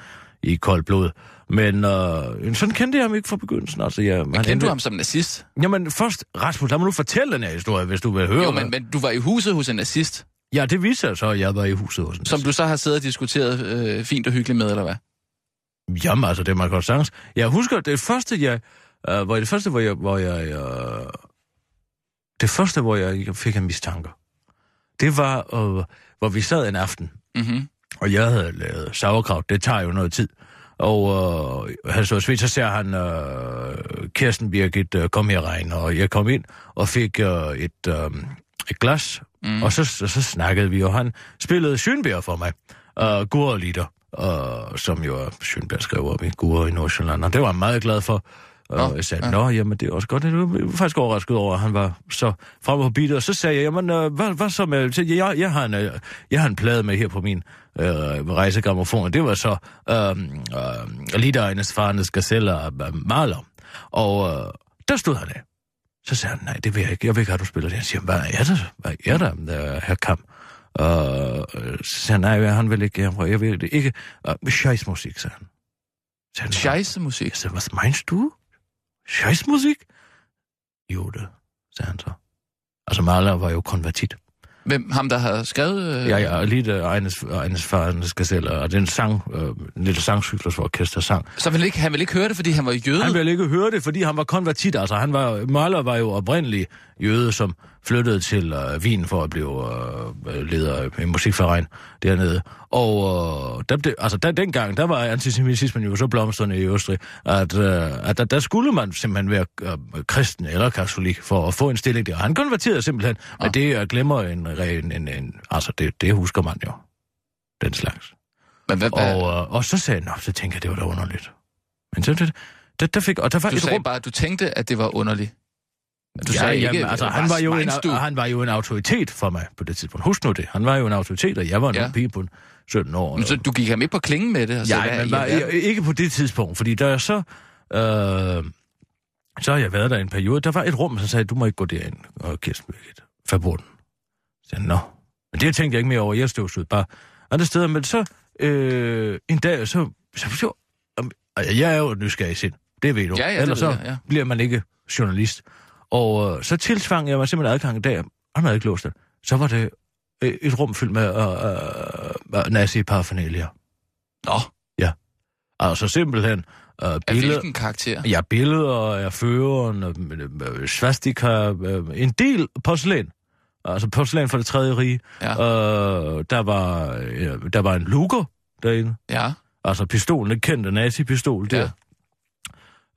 i koldt blod. Men øh, sådan kendte jeg ham ikke fra begyndelsen. Altså, jeg, Men kendte du ham som nazist? Jamen først, Rasmus, lad mig nu fortælle den her historie, hvis du vil høre. Jo, men, men du var i huset hos en nazist, Ja, det viser sig så, at jeg var i huset hos en som du så har siddet og diskuteret øh, fint og hyggeligt med, eller hvad? Jamen, altså, det er man godt sagtens. Jeg husker, det første, jeg... Øh, hvor det første, hvor jeg... Hvor jeg øh, det første, hvor jeg fik en mistanke, det var, øh, hvor vi sad en aften, Mm-hmm. og jeg havde lavet sauerkraut. Det tager jo noget tid. Og øh, han så svedt, så ser han øh, Kirsten Birgit øh, kom her regn, og jeg kom ind og fik øh, et, øh, et glas, mm. og så, så, så snakkede vi, og han spillede Schönberg for mig, øh, Gurliter, øh, som jo er Schönberg skrev op i Gur i Nordsjælland, og det var jeg meget glad for. Og Nå, jeg sagde, ja. nå, jamen det er også godt. Jeg var faktisk overrasket over, at han var så fremme på beatet. Og så sagde jeg, jamen, øh, hvad, hvad så med... så Jeg, jeg, har en, øh, jeg har en plade med her på min øh, rejsegrammofon, og det var så øh, øh, Liedereines Farenes Gazelle af af Mahler. Og øh, der stod han af. Så sagde han, nej, det vil jeg ikke. Jeg vil ikke have, du spiller det. Jeg siger, hvad er det? Hvad er der, øh, herr Kam? Og øh, så sagde han, nej, han vil ikke. Jeg, vil det ikke. Uh, Scheissmusik, sagde han. Sagde han, Scheisse musik. jeg sagde, was meinst du? Scheißmusik? Jo, det, sagde han så. Altså, Mahler var jo konvertit. Hvem? Ham, der har skrevet... Øh... Ja, ja, lige det eines, eines farens gazelle, og det er en sang, øh, en lille sangcyklus for orkester sang. Så han ville ikke, han ville ikke høre det, fordi han var jøde? Han ville ikke høre det, fordi han var konvertit. Altså, han var, Mahler var jo oprindelig jøde, som flyttede til øh, Wien for at blive øh, leder i musikforening dernede. Og øh, der, det, altså, der, dengang, der var antisemitismen jo så blomstrende i Østrig, at, øh, at der, der skulle man simpelthen være øh, kristen eller katolik for at få en stilling der. Han konverterede simpelthen, ah. men det øh, glemmer en, en, en, en altså det, det husker man jo. Den slags. Men hvad, hvad, Og, øh, og så sagde nå, så tænker jeg, det var da underligt. Men så, det, der, der fik, og der var du et sagde rum, bare, at du tænkte, at det var underligt. Du ja, sagde jamen, ikke, altså, "Hvad han var, jo en, du?" han var jo en autoritet for mig på det tidspunkt. Husk nu det. Han var jo en autoritet, og jeg var en Ja. pige på 17 år. Men så du gik ham ikke på klingen med det? Og sagde, ja, men var, jeg, ikke på det tidspunkt, fordi der er så... Øh, så har jeg været der en periode. Der var et rum, som sagde, du må ikke gå derind, og Kirsten Birgit. Forbundet. Så jeg, nå. Men det tænkte jeg ikke mere over. Jeg ud bare andre steder. Men så øh, en dag, så... så, så jeg er jo nysgerrig sind. Det ved du. Ja, ja, Ellers så jeg, ja. bliver man ikke journalist. Og øh, så tilsvang jeg mig simpelthen adgang dag. Han havde ikke låst det. Så var det øh, et rum fyldt med øh, øh, nazi-paraphernalia. Nå, Altså simpelthen øh, af billeder, hvilken karakter? ja, billeder af føreren, øh, øh, svastika, øh, en del porcelæn. Altså porcelæn fra det tredje rige. Ja. Øh, der, var, øh, der var en luger derinde. Ja. Altså pistolen, den kendte nazi-pistol der.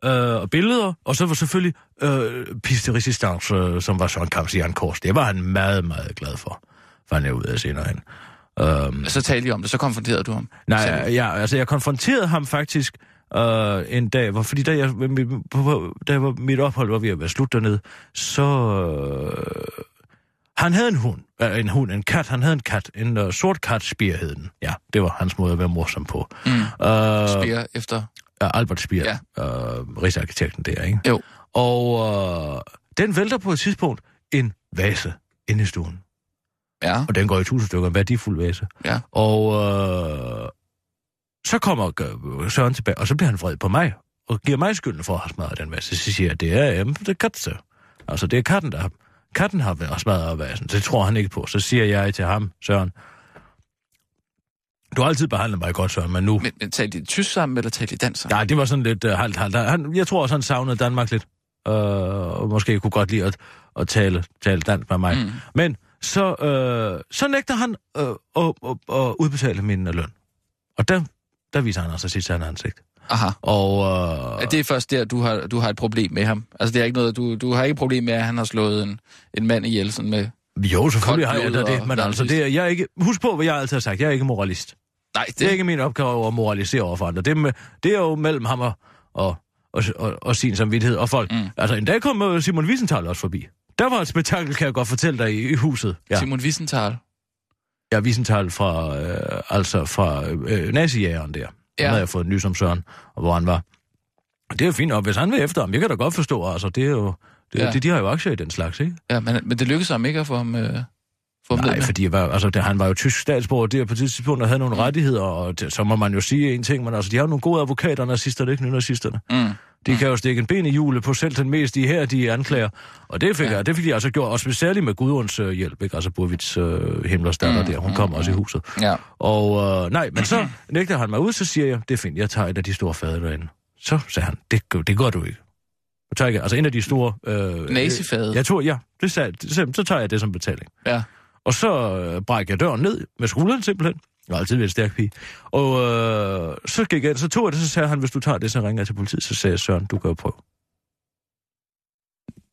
Øh, og billeder, og så var selvfølgelig øh, piste resistance, øh, som var Søren Kamps jernkors. Det var han meget, meget glad for, fandt jeg ud af senere hen. Øhm, Så talte I om det, så konfronterede du ham. Nej, du, ja, altså jeg konfronterede ham faktisk øh, en dag, hvor, fordi da, jeg, mit, da jeg var, mit ophold var ved at være slut dernede, så... Øh, han havde en hund, øh, en hund, en kat, han havde en kat, en øh, sort kat, Spier hed den. Ja, det var hans måde at være morsom på. Mm. Øh, Spier efter... Albert Spier, Ja. øh, rigsarkitekten der, ikke? Jo. Og øh, den vælter på et tidspunkt en vase inde i stuen. Ja, Og den går i tusind stykker, en værdifuld vase. ja. Og øh, så kommer Søren tilbage, og så bliver han vred på mig, og giver mig skylden for at have smadret den vase. Så siger jeg, det er, jamen, det er katse. Altså, det er katten, der har, katten har været- smadret vasen. Det tror han ikke på. Så siger jeg til ham, Søren, du har altid behandlet mig godt, Søren, men nu... Men, men talte de tysk sammen, eller talte de dansk sammen? Nej, det var sådan lidt uh, halvt, halvt. Han, jeg tror også, han savnede Danmark lidt. Uh, og måske kunne godt lide at, at tale, tale dansk med mig. Mm. Men så, uh, så nægter han uh, at, at, at udbetale min løn. Og der, der viser han altså sit sande ansigt. Aha. Og uh, Er det er først der, du har, du har et problem med ham? Altså, det er ikke noget, du, du har ikke et problem med, at han har slået en, en mand ihjel sådan med... jo, selvfølgelig har jeg da det. Men altså, det er, jeg er ikke, husk på, hvad jeg altid har sagt. Jeg er ikke moralist. Nej, det, Det er ikke min opgave at moralisere over for andre. Det er, med, det er jo mellem ham og, og, og, og, og sin samvittighed og folk. Mm. Altså, en dag kom øh, Simon Wiesenthal også forbi. Der var et spektakel, kan jeg godt fortælle dig, i, i huset. Ja, Simon Wiesenthal. ja Wiesenthal fra, øh, altså fra øh, nazijægeren der. Ja. Han havde jeg fået nys om Søren, og hvor han var. Det er jo fint, og hvis han vil efter ham, jeg kan da godt forstå, altså, det er jo... Det, Ja. ja. de, har jo aktier i den slags, ikke? Ja, men, men det lykkedes ham ikke at få ham, øh, Nej, med. fordi var, altså, det, han var jo tysk statsborger der på det tidspunkt og havde nogle mm. rettigheder, og det, så må man jo sige en ting, men altså, de har jo nogle gode advokater, nazisterne, ikke nazisterne. Mm. De mm. kan jo stikke en ben i hjulet på selv den mest i her, de anklager. Og det fik, ja. jeg, det fik de altså gjort, også særligt med Gudruns øh, hjælp, ikke? Altså Burvits øh, Himmlers datter mm. der, hun kom også i huset. Ja. Og øh, nej, men så nægter han mig ud, så siger jeg, det er fint, jeg tager et af de store fader derinde. Så sagde han, det, det gør du ikke. Jeg tager ikke, altså en af de store... Øh, Nazifadet? Jeg tror, ja, det sagde, det, sagde- så tager jeg det som betaling. Ja. Og så øh, brækker jeg døren ned med skulderen simpelthen. Jeg har altid været en stærk pige. Og øh, så gik jeg ind, så tog jeg det, så sagde han, hvis du tager det, så ringer jeg til politiet. Så sagde jeg, Søren, du kan jo prøve.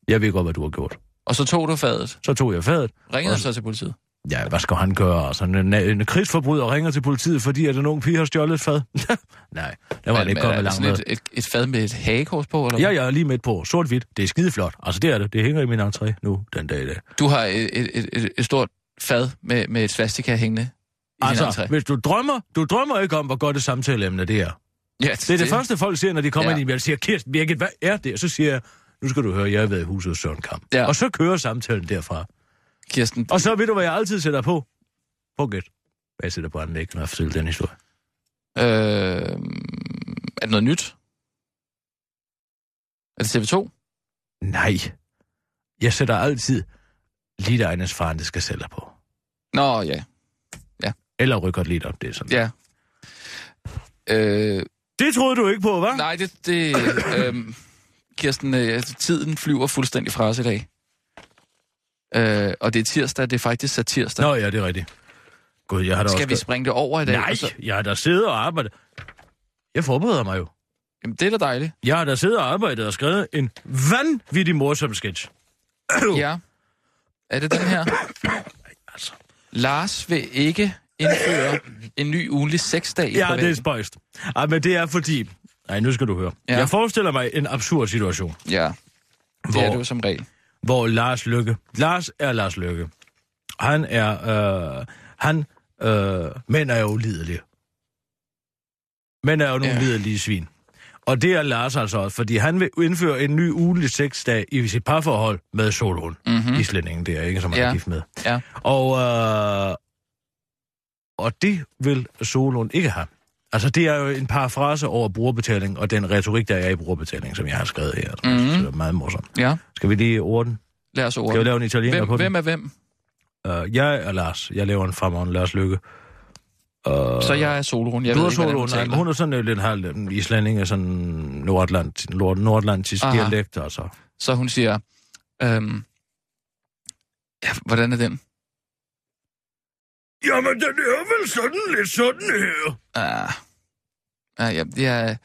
Jeg ved godt, hvad du har gjort. Og så tog du fadet. Så tog jeg fadet. Ringede så til politiet? Ja, hvad skal han gøre? Altså, en, en krigsforbryder ringer til politiet, fordi at en ung pige har stjålet et fad. Nej, der var Men- det ikke kommet det langt med. et, et, et fad med et hagekors på, eller Ja, er lige midt på. Sort-hvidt. Det er skideflot. Altså, det er det. Det hænger i min entré nu, den dag i dag. Du har et, et, et, et stort fad med, med et svastika hængende Altså, hvis du drømmer, du drømmer ikke om, hvor godt det samtaleemne det er. Ja, Det er det første, folk siger, når de kommer Ja. ja. ind i mig og siger, Kirsten Birgit, hvad er det? Og så siger jeg, nu skal du høre, jeg har været i huset hos Søren Kamp. Ja. Og så kører samtalen derfra. Kirsten, Og så ved du, hvad jeg altid sætter på? På gæt. Hvad jeg sætter på anden ikke, når jeg fortæller den historie. øh, er det noget nyt? Er det TV2? Nej. Jeg sætter altid Lita Eines faren, det skal sælge på. Nå, ja. Eller rykker lidt op, det er sådan. Ja. Øh, Det troede du ikke på, hva'? nej, det... det øh, Kirsten, øh, tiden flyver fuldstændig fra os i dag. Øh, og det er tirsdag, det er faktisk satirsdag. Nå ja, det er rigtigt. Gud, jeg har da Skal også... vi springe det over i dag? Nej, Og så, jeg har da siddet og arbejdet. Jeg forbereder mig jo. jamen, det er da dejligt. Jeg har da siddet og arbejdet og skrevet en vanvittig morsom sketch. Ja. Er det den her? altså. Lars vil ikke indføre en ny ugenlig sexdag i Ja, det er privaten. spøjst. Ej, men det er fordi... Nej, nu skal du høre. Ja. Jeg forestiller mig en absurd situation, Ja, det Hvor- er det jo som regel. hvor Lars Lykke... Lars er Lars Lykke. Han er... Øh, han... Øh, mænd er jo ulidelige. Mænd er jo nogle ja. lidelige svin. Og det er Lars altså også, fordi han vil indføre en ny ugentlig sexdag i sit parforhold med. Mhm. Mm-hmm. Islændingen, det er ikke, som han Ja. er gift med. Ja. Og, øh, og det vil Solund ikke have. Altså, det er jo en parafrase over brugerbetaling, og den retorik, der er i brugerbetaling, som jeg har skrevet her. Mm-hmm. Mhm. Det er meget morsomt. Ja, Skal vi lige orde den? lad os Skal vi lave en italiener Hvem, på hvem den? er hvem? Uh, jeg er Lars. Jeg laver en fremragende Lars Lykke. Uh, Så jeg er Solrun. Jeg du ved er hun Nej, hun er sådan lidt halv øh, islænding, sådan nordatlant, nord, nordatlantisk Aha. dialekt, altså. Så hun siger... Øhm, ja, hvordan er den? Jamen, den er vel sådan lidt sådan her. Ah, ah, ja, det er...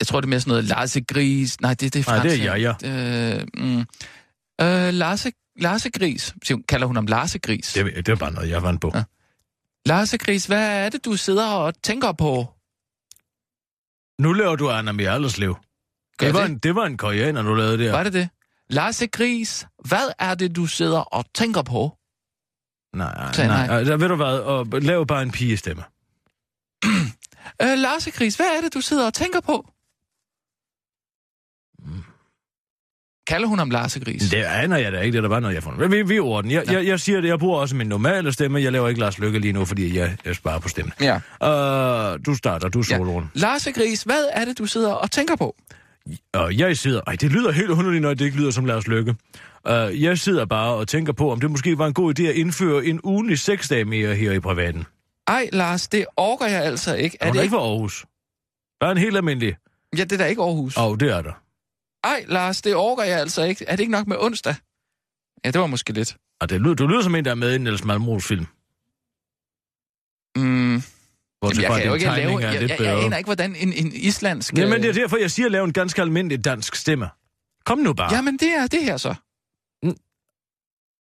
Jeg tror, det er mere sådan noget Larse Gris. Nej, det, det er Nej, fransk. det er jeg, ja. Øh, mm, øh, Gris. hun- Kalder hun ham Larse Gris? Det, er- det er bare noget, jeg vandt på. Ja. Larse Gris, hvad er det, du sidder og tænker på? Nu laver du Anna Mjerleslev. Gør Det var, det? en, det var en koreaner, du lavede der. Var det det? Larse Gris, hvad er det, du sidder og tænker på? Nej, Tag nej. nej. Altså, ved du hvad? Og lav bare en pigestemme. Øh, Larse Gris, hvad er det, du sidder og tænker på? Kalder hun ham Larsegris? Det aner jeg da ikke, det er da bare noget, jeg fundet. Vi, vi orden. Jeg, jeg, jeg siger det, jeg bruger også min normale stemme. Jeg laver ikke Lars Lykke lige nu, fordi jeg, jeg sparer på stemmen. Ja. Uh, du starter, du er ja. soloen. Larsegris, hvad er det, du sidder og tænker på? Og jeg sidder... Ej, det lyder helt underligt, når det ikke lyder som Lars Lykke. Uh, jeg sidder bare og tænker på, om det måske var en god idé at indføre en ugenlig seksdag mere her i privaten. Ej, Lars, det orker jeg altså ikke. Er Er det det ikke for Aarhus? Bare en helt almindelig. Ja, det er da ikke Aarhus. Åh, oh, det er der. Ej, Lars, det orker jeg altså ikke. Er det ikke nok med onsdag? Ja, det var måske lidt. Og det lyder, du lyder som en, der er med i en Niels Malmros film. Mm, Bortset jeg fra, kan jo ikke lave... Jeg, jeg, jeg bedre. aner ikke, hvordan en, en islandsk... Jamen, det er øh, derfor, jeg siger, at lave en ganske almindelig dansk stemme. Kom nu bare. Jamen, det er det her så.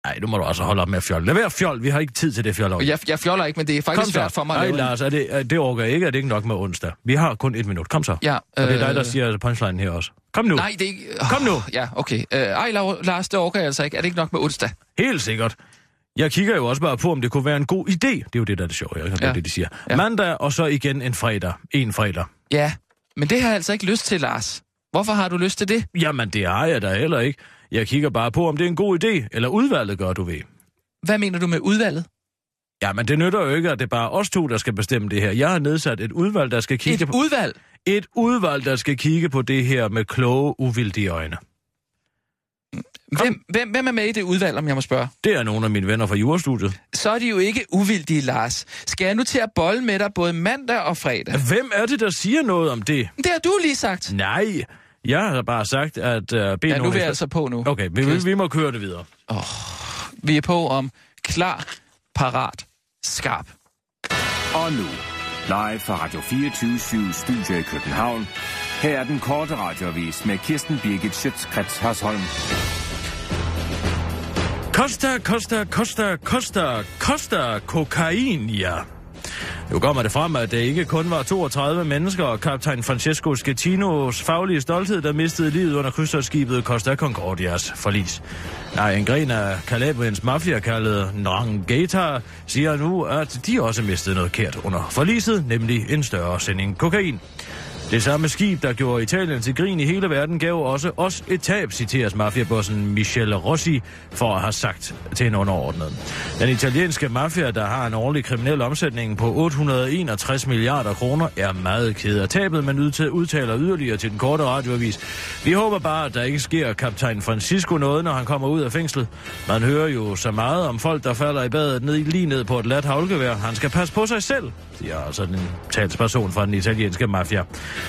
Nej, nu må du også holde op med at fjolle. Lad være fjol, vi har ikke tid til det fjol. Jeg, jeg fjoller ikke, men det er faktisk svært for mig Nej, Lars, er det, er, det orker jeg ikke, er det ikke nok med onsdag. Vi har kun et minut. Kom så. Ja, Og det er dig, der øh, siger punchline her også. Kom nu. Nej, det er ikke... Kom nu. Ja, okay. Øh, ej, Lars, det orker jeg altså ikke. Er det ikke nok med onsdag? Helt sikkert. Jeg kigger jo også bare på, om det kunne være en god idé. Det er jo det, der er det sjove, ikke? Det er Ja. det, de siger. Ja. Mandag, og så igen en fredag. En fredag. Ja, men det har jeg altså ikke lyst til, Lars. Hvorfor har du lyst til det? Jamen, det har jeg da heller ikke. Jeg kigger bare på, om det er en god idé, eller udvalget gør, du ved. Hvad mener du med udvalget? Jamen, det nytter jo ikke, at det er bare os to, der skal bestemme det her. Jeg har nedsat et udvalg, der skal kigge Et på... udvalg? Et udvalg, der skal kigge på det her med kloge, uvildige øjne. Hvem, hvem, hvem er med i det udvalg, om jeg må spørge? Det er nogle af mine venner fra jurastudiet. Så er de jo ikke uvildige, Lars. Skal jeg nu til at bolle med dig både mandag og fredag? Hvem er det, der siger noget om det? Det har du lige sagt. Nej, jeg har bare sagt, at uh, bede Ja, nu nogen er vi altså på nu. Okay, vi, vi, vi må køre det videre. Vi er på om klar, parat, skarp. Og nu, live fra Radio 24 Studio i København. Her er den korte radiovis med Kirsten Birgit Schøtzgrads Hasholm. Costa, Costa, Costa, Costa, Costa, kokain, ja. Nu kommer det frem, at det ikke kun var 32 mennesker og kaptajn Francesco Schettinos faglige stolthed, der mistede livet under krydstogsskibet Costa Concordias forlis. Nej, en gren af Calabriens mafia kaldet Nrangheta siger nu, at de også mistede noget kært under forliset, nemlig en større sending kokain. Det samme skib, der gjorde Italien til grin i hele verden, gav også os et tab, citeres mafiabossen Michele Rossi for at have sagt til en underordnet. Den italienske mafia, der har en årlig kriminel omsætning på 861 milliarder kroner, er meget ked af tabet, men udtaler yderligere til den korte radioavis. Vi håber bare, at der ikke sker kaptajn Francisco noget, når han kommer ud af fængslet. Man hører jo så meget om folk, der falder i badet ned, lige ned på et lat havlgevær. Han skal passe på sig selv, siger altså en talsperson fra den italienske mafia.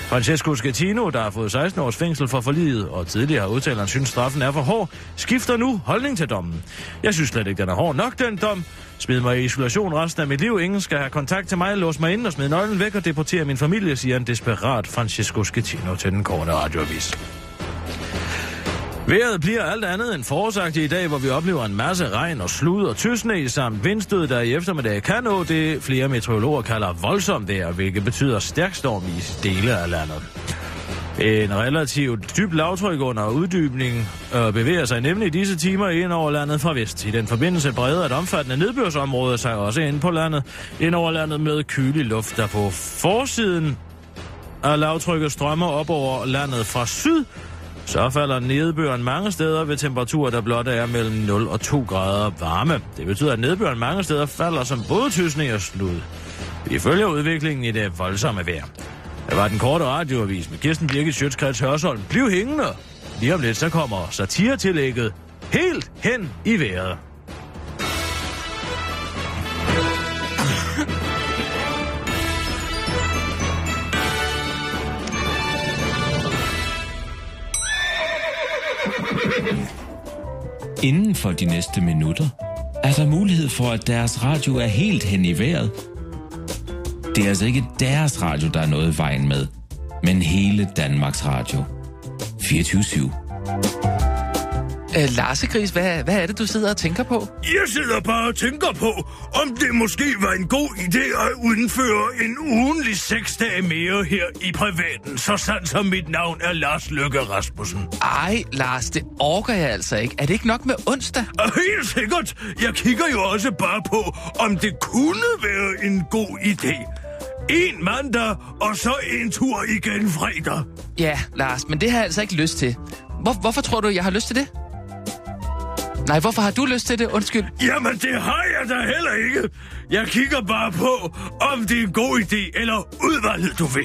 Francesco Schettino, der har fået 16 års fængsel for forliget, og tidligere har udtalt, at han synes, straffen er for hård, skifter nu holdning til dommen. Jeg synes slet ikke, den er hård nok, den dom. Smid mig i isolation resten af mit liv. Ingen skal have kontakt til mig, lås mig ind og smid nøglen væk og deportere min familie, siger en desperat Francesco Schettino til den korte radioavis. Vejret bliver alt andet end forårsagtigt i dag, hvor vi oplever en masse regn og slud og tysne samt vindstød, der i eftermiddag kan nå det, flere meteorologer kalder voldsomt vejr, hvilket betyder stærk storm i dele af landet. En relativt dyb lavtryk under uddybning øh, bevæger sig nemlig i disse timer ind over landet fra vest. I den forbindelse breder et omfattende nedbørsområde sig også ind på landet, ind over landet med kylig luft, der på forsiden af lavtrykket strømmer op over landet fra syd, så falder nedbøren mange steder ved temperaturer, der blot er mellem 0 og 2 grader varme. Det betyder, at nedbøren mange steder falder som både tysning og slud. Vi følger udviklingen i det voldsomme vejr. Det var den korte radioavis med Kirsten Birgit Sjøtskreds Hørsholm. Bliv hængende. Lige om lidt, så kommer satiretillægget helt hen i vejret. Inden for de næste minutter er der mulighed for, at deres radio er helt hen i vejret. Det er altså ikke deres radio, der er noget i vejen med, men hele Danmarks Radio. 24 Øh, Larsegris, hvad, hvad er det, du sidder og tænker på? Jeg sidder bare og tænker på, om det måske var en god idé at indføre en ugenlig seks dage mere her i privaten, så sandt som mit navn er Lars Løkke Rasmussen. Ej, Lars, det orker jeg altså ikke. Er det ikke nok med onsdag? Og helt sikkert, jeg kigger jo også bare på, om det kunne være en god idé. En mandag, og så en tur igen fredag. Ja, Lars, men det har jeg altså ikke lyst til. hvor, hvorfor tror du, jeg har lyst til det? Nej, hvorfor har du lyst til det? Undskyld. Jamen, det har jeg da heller ikke. Jeg kigger bare på, om det er en god idé eller udvalget, du ved.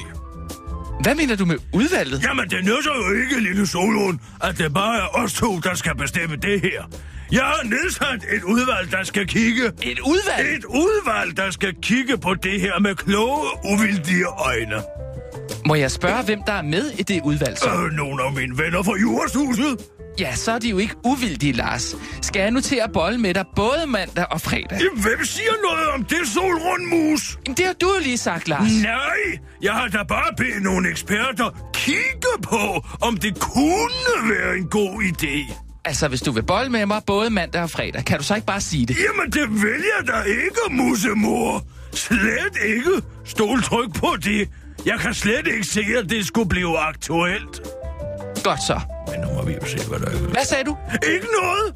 Hvad mener du med udvalget? Jamen, det nytter jo ikke, lille Solon, at det bare er os to, der skal bestemme det her. Jeg har nedsat et udvalg, der skal kigge... Et udvalg? Et udvalg, der skal kigge på det her med kloge, uvildige øjne. Må jeg spørge, hvem der er med i det udvalg så? Øh, nogle af mine venner fra Jurastuset. Ja, så er de jo ikke uvildige, Lars. Skal jeg nu til at bolle med dig både mandag og fredag? Jamen, hvem siger noget om det, solrundmus? Jamen, det har du lige sagt, Lars. Nej, jeg har da bare bedt nogle eksperter kigge på, om det kunne være en god idé. Altså, hvis du vil bolle med mig både mandag og fredag, kan du så ikke bare sige det? Jamen, det vil jeg da ikke, musemor. Slet ikke. Stol tryk på det. Jeg kan slet ikke se, at det skulle blive aktuelt. Godt så. Men nu må vi jo se, hvad der er. Hvad sagde du? Ikke noget.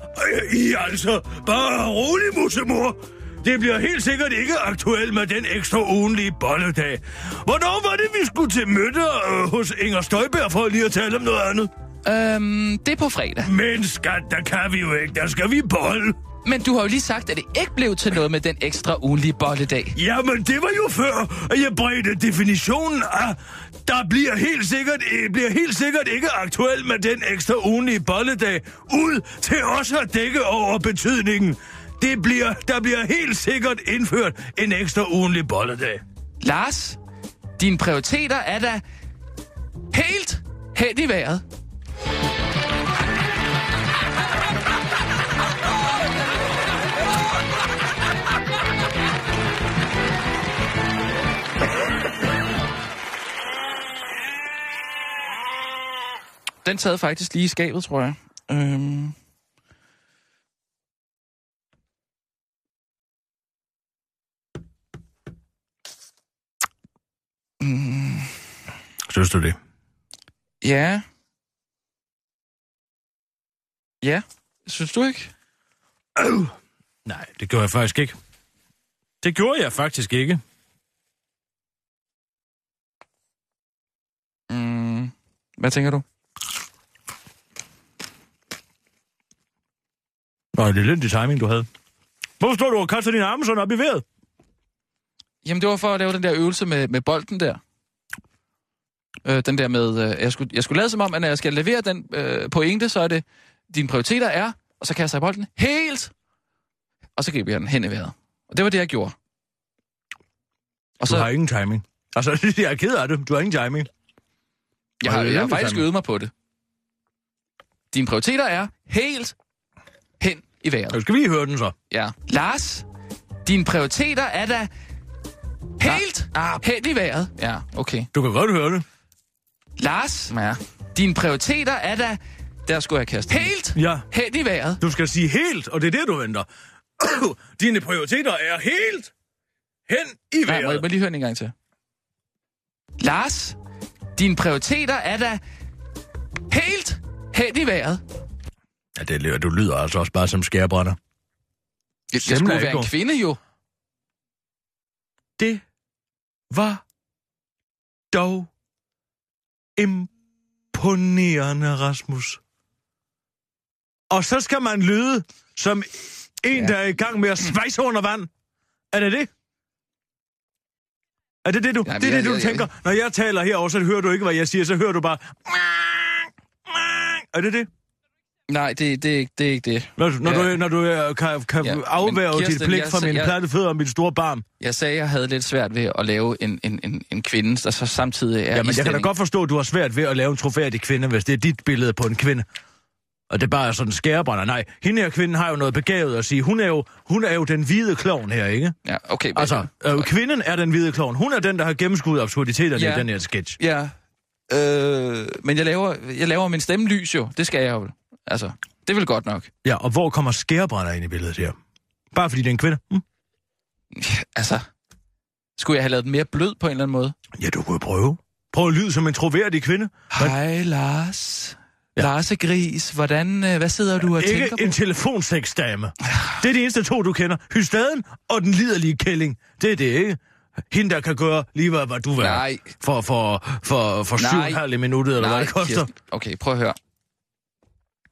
I altså. Bare rolig, musemor. Det bliver helt sikkert ikke aktuelt med den ekstra ugenlige bolledag. Hvornår var det, vi skulle til møde øh, hos Inger Støjberg for lige at tale om noget andet? Øhm, det er på fredag. Men skat, der kan vi jo ikke. Der skal vi bolle. Men du har jo lige sagt, at det ikke blev til noget med den ekstra ugenlige bolledag. Jamen, det var jo før, at jeg bredte definitionen af, der bliver helt sikkert, øh, bliver helt sikkert ikke aktuelt med den ekstra ugenlige bolledag, ud til også at dække over betydningen. Det bliver, der bliver helt sikkert indført en ekstra ugenlig bolledag. Lars, dine prioriteter er da helt hen i vejret. Den sad faktisk lige i skabet, tror jeg. Øhm. Mm, Synes du det? ja. Ja, synes du ikke? Øh. Nej, det gjorde jeg faktisk ikke. Det gjorde jeg faktisk ikke. Mm, hvad tænker du? Nå, det er lidt timing, du havde. Hvorfor står du og kaster arme sådan op i vejret? Jamen, det var for at lave den der øvelse med, med bolden der. Øh, den der med, øh, jeg, skulle, jeg skulle lade som om, at når jeg skal levere den øh, pointe, så er det, dine prioriteter er, og så kaster jeg bolden helt, og så griber jeg den hen i vejret. Og det var det, jeg gjorde. Og Du så, har ingen timing. Altså, jeg er ked af det. Du har ingen timing. jeg har, jeg har faktisk øvet mig på det. Dine prioriteter er helt i vejret. Så skal vi høre den så. Ja. Lars, dine prioriteter er da helt Ah. hen i vejret. Ja, okay. Du kan godt høre det. Lars, ja. dine prioriteter er da... Der skulle jeg kaste. Helt Ja. hen i vejret. Du skal sige helt, og det er det, du venter. Dine prioriteter er helt hen i må jeg, må vejret. jeg lige høre den en gang til. Lars, dine prioriteter er da helt hen i vejret. Ja, det lyder, du lyder altså også bare som skærbrænder. Jeg, jeg skulle være en kvinde jo. Det var dog imponerende, Rasmus. Og så skal man lyde som en, Ja. der er i gang med at svejse under vand. Er det det? Er det det, du, Jamen, det, er jeg- det, du jeg- tænker? Når jeg taler herover, så hører du ikke, hvad jeg siger. Så hører du bare... Er det det? Nej, det, det, det er ikke det. Når, når, Ja. du, når du øh, kan, kan Ja, afværge dit pligt fra mine jeg- platte fødder og mit store barm. Jeg sagde, at jeg havde lidt svært ved at lave en, en, en, en kvinde, der så samtidig er Jamen, jeg kan da godt forstå, at du har svært ved at lave en trofærdig kvinde, hvis det er dit billede på en kvinde. Og det er bare sådan skærebrænder. Nej, hende her kvinden har jo noget begavet at sige. Hun er jo, hun er jo den hvide klovn her, ikke? Ja, okay. Altså, øh, kvinden er den hvide klovn. Hun er den, der har gennemskuddet absurditeterne Ja. i den her sketch. Ja. Øh, men jeg laver, jeg laver min stemme lys jo. Det skal jeg jo. Altså, det vel godt nok. Ja, og hvor kommer skærebrænder ind i billedet her? Bare fordi det er en kvinde? Hm? Altså, skulle jeg have lavet den mere blød på en eller anden måde? Ja, du kunne prøve. Prøv at lyde som en troværdig kvinde. Hej, Lars. Ja. Lars Gris, hvordan, øh, hvad sidder du og tænker Ikke på? en telefonsexdame. Det er de eneste to, du kender. Hystaden og den liderlige kælling. Det er det, ikke? Hende, der kan gøre lige, hvad, hvad du vil. Nej. For, for, for, for syv halv minuttet, eller hvad det koster. Kirsten. Okay, prøv at høre.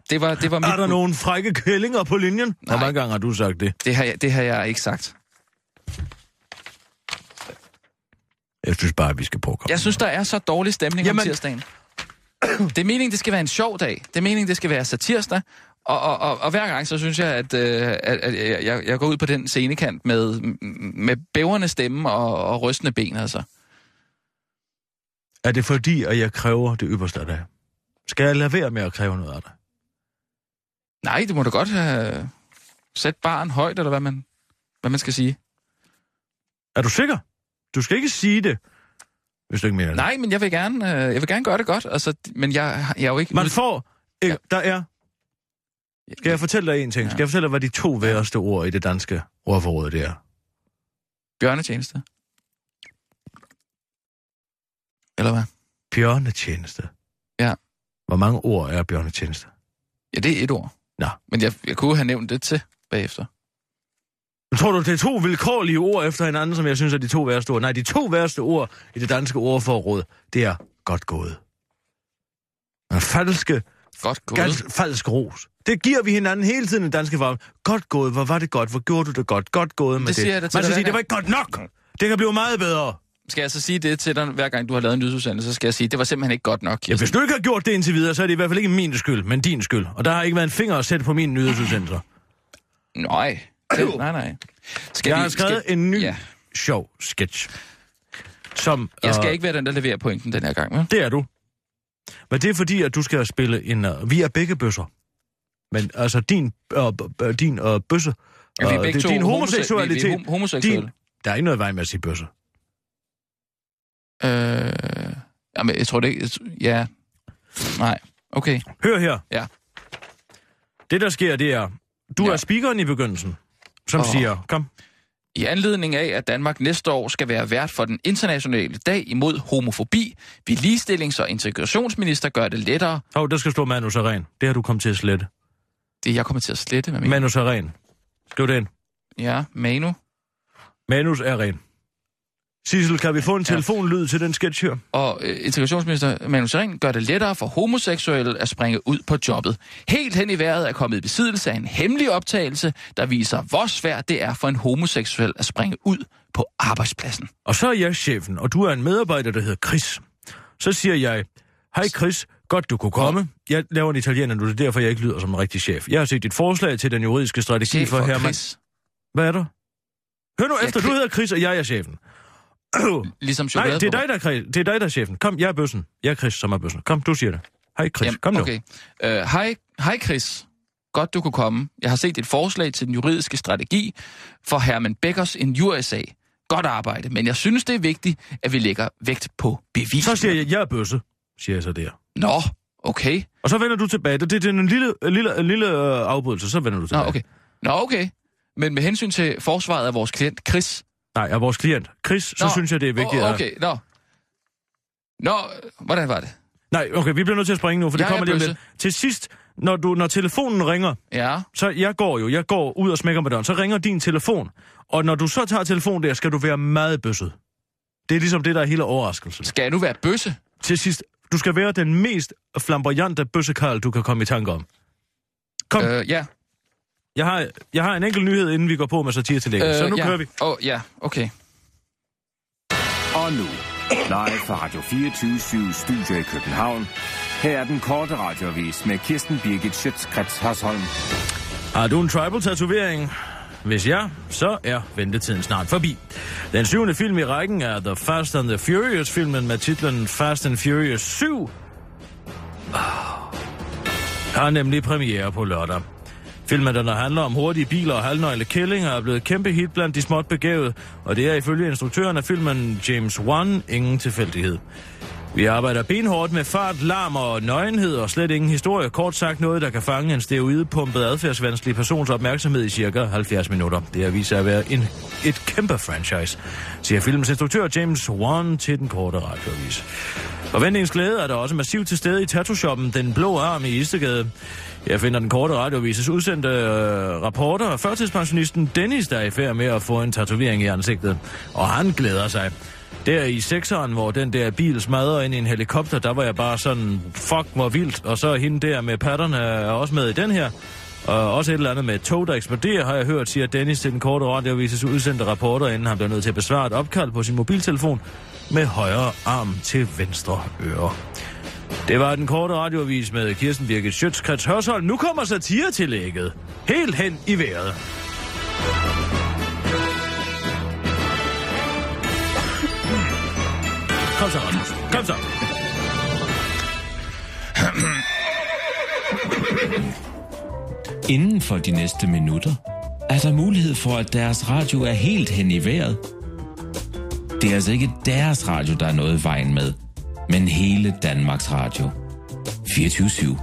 Det var, det var mit Er der nogen frække kællinger på linjen? Hvor Nej. mange gange har du sagt det? Det har, jeg, det har jeg ikke sagt. Jeg synes bare, at vi skal prøve. Jeg synes, der er så dårlig stemning Jamen... Om tirsdagen. Det er meningen, det skal være en sjov dag. Det er meningen, det skal være satirsdag. Og, og, og, og hver gang, så synes jeg, at, øh, at, at jeg, jeg- jeg går ud på den scenekant med, med bæverne stemme og, og rystende ben, altså. Er det fordi, at jeg kræver det ypperste af dig? Skal jeg lade være med at kræve noget af dig? Nej, det må du godt have sat barn højt, eller hvad man, hvad man skal sige. Er du sikker? Du skal ikke sige det, hvis du ikke mener det. Nej, men jeg vil gerne, øh, jeg vil gerne gøre det godt, altså, men jeg, jeg er jo ikke... Man får... Ikke, der er... Skal jeg fortælle dig en ting? Skal jeg fortælle dig, hvad de to værste ord i det danske ordforråd det er? Bjørnetjeneste. Eller hvad? Bjørnetjeneste. Ja. Hvor mange ord er bjørnetjeneste? Ja, det er et ord. Nå. Men jeg, jeg kunne have nævnt det til bagefter. Tror du, det er to vilkårlige ord efter hinanden, som jeg synes er de to værste ord? Nej, de to værste ord i det danske ordforråd, det er godt gået. Falske, Godt gået. Gans, falsk ros. Det giver vi hinanden hele tiden i danske farve. Godt gået, hvor var det godt, hvor gjorde du det godt, godt gået med det. siger til Man skal sige, det var ikke godt nok. Det kan blive meget bedre. Skal jeg så sige det til dig, hver gang du har lavet en nyhedsudsendelse, så skal jeg sige, det var simpelthen ikke godt nok. Ja, hvis du ikke har gjort det indtil videre, så er det i hvert fald ikke min skyld, men din skyld. Og der har ikke været en finger at sætte på mine nyhedsudsendelser. Nej. Det, nej, nej. Skal Jeg vi- har skrevet skal, en ny Ja. sjov sketch. Som, Jeg skal øh, ikke være den, der leverer pointen den her gang, vel? Det er du. Men det er fordi, at du skal spille en... Uh, vi er begge bøsser. Men altså, din, uh, din uh, bøsse... Ja, vi er begge det- to din homose- homoseksualitet... vi er hom- homoseksuelle. Din, der er ikke noget i vejen med at sige bøsse. Øh, jamen, jeg tror det ikke... Ja. Nej. Okay. Hør her. Ja. Det, der sker, det er... Du Ja. er speakeren i begyndelsen, som Åh. siger... Kom. I anledning af, at Danmark næste år skal være vært for den internationale dag imod homofobi, vil ligestillings- og integrationsminister gøre det lettere. Hov, der skal stå Manus Aren. Det har du kommet til at slette. Det er jeg kommer til at slette med min. Manus Aren. Skriv det ind. Ja, Manu. Manus Aren. Sissel, kan vi få en telefonlyd til den sketch her? og øh, integrationsminister Manu Sering gør det lettere for homoseksuelle at springe ud på jobbet. Helt hen i vejret er kommet i besiddelse af en hemmelig optagelse, der viser, hvor svært det er for en homoseksuel at springe ud på arbejdspladsen. Og så er jeg chefen, og du er en medarbejder, der hedder Chris. Så siger jeg, hej Chris, godt du kunne komme. Jeg laver en italiener nu, det er derfor, jeg ikke lyder som en rigtig chef. Jeg har set dit forslag til den juridiske strategi Chef for Herman. Chris. Hvad er der? Hør nu Ja, efter, du Chris- hedder Chris, og jeg er chefen. Ligesom Nej, chokolade det er dig, der er, det er dig, der er chefen. Kom, jeg er bøssen. Jeg er Chris, som er bøssen. Kom, du siger det. Hej Chris, kom nu. Okay. Uh, hej, hej Chris. Godt, du kunne komme. Jeg har set et forslag til den juridiske strategi for Herman Beckers injuriesag. Godt arbejde, men jeg synes, det er vigtigt, at vi lægger vægt på bevis. Så siger jeg, jeg er bøsse, siger jeg så der. Nå, okay. Og så vender du tilbage. Det, det er en lille, lille, lille øh, afbrydelse, så vender du Nå, tilbage. okay. Nå, okay. Men med hensyn til forsvaret af vores klient, Chris... Nej, af vores klient. Chris, så Nå, synes jeg, det er vigtigt. At- okay, nå. Nå, hvordan var det? Nej, okay, vi bliver nødt til at springe nu, for det Jeg kommer er lige om lidt. Til sidst, når, du, når telefonen ringer, Ja, så jeg går jo, jeg går ud og smækker med døren, så ringer din telefon. Og når du så tager telefonen der, skal du være meget bøsset. Det er ligesom det, der er hele overraskelsen. skal jeg nu være bøsse? Til sidst, du skal være den mest flamboyante bøssekarl, du kan komme i tanke om. Kom. Øh, ja. Jeg, har, jeg har en enkelt nyhed, inden vi går på med satire til øh, Så nu ja. kører vi. Åh, oh, ja, okay. Og nu, live fra Radio 24 Studio i København. Her er den korte radiovis med Kirsten Birgit Schøtzgrads Hasholm. Har du en tribal-tatovering? Hvis ja, så er ventetiden snart forbi. Den syvende film i rækken er The Fast and the Furious-filmen med titlen Fast and Furious 7. Ah. Har nemlig premiere på lørdag. Filmen, der handler om hurtige biler og halvnøgle kællinger, er blevet kæmpe hit blandt de småt begavede, og det er ifølge instruktøren af filmen James Wan ingen tilfældighed. Vi arbejder benhårdt med fart, larm og nøgenhed og slet ingen historie. Kort sagt noget, der kan fange en steroidepumpet adfærdsvanskelig persons opmærksomhed i cirka 70 minutter. Det har vist sig at være en, et kæmpe franchise, siger filmens instruktør James Wan til den korte radioavis. Forventningens glæde er der også massivt til stede i tattooshoppen Den Blå Arm i Istegade. Jeg finder den korte radiovises udsendte øh, rapporter og førtidspensionisten Dennis, der er i færd med at få en tatovering i ansigtet. Og han glæder sig. Der i sekseren, hvor den der bil smadrer ind i en helikopter, der var jeg bare sådan, fuck, hvor vildt. Og så hende der med patterne er også med i den her. Og også et eller andet med et tog, der eksploderer, har jeg hørt, siger Dennis til den korte radiovises udsendte rapporter, inden han bliver nødt til at besvare et opkald på sin mobiltelefon med højre arm til venstre øre. Det var den korte radiovis med Kirsten Birgit Schøtzgrads Hørsholm. Nu kommer satiretillægget. Helt hen i vejret. Kom så, Rasmus. Kom så. Inden for de næste minutter er der mulighed for, at deres radio er helt hen i vejret. Det er altså ikke deres radio, der er noget i vejen med, men hele Danmarks Radio. 24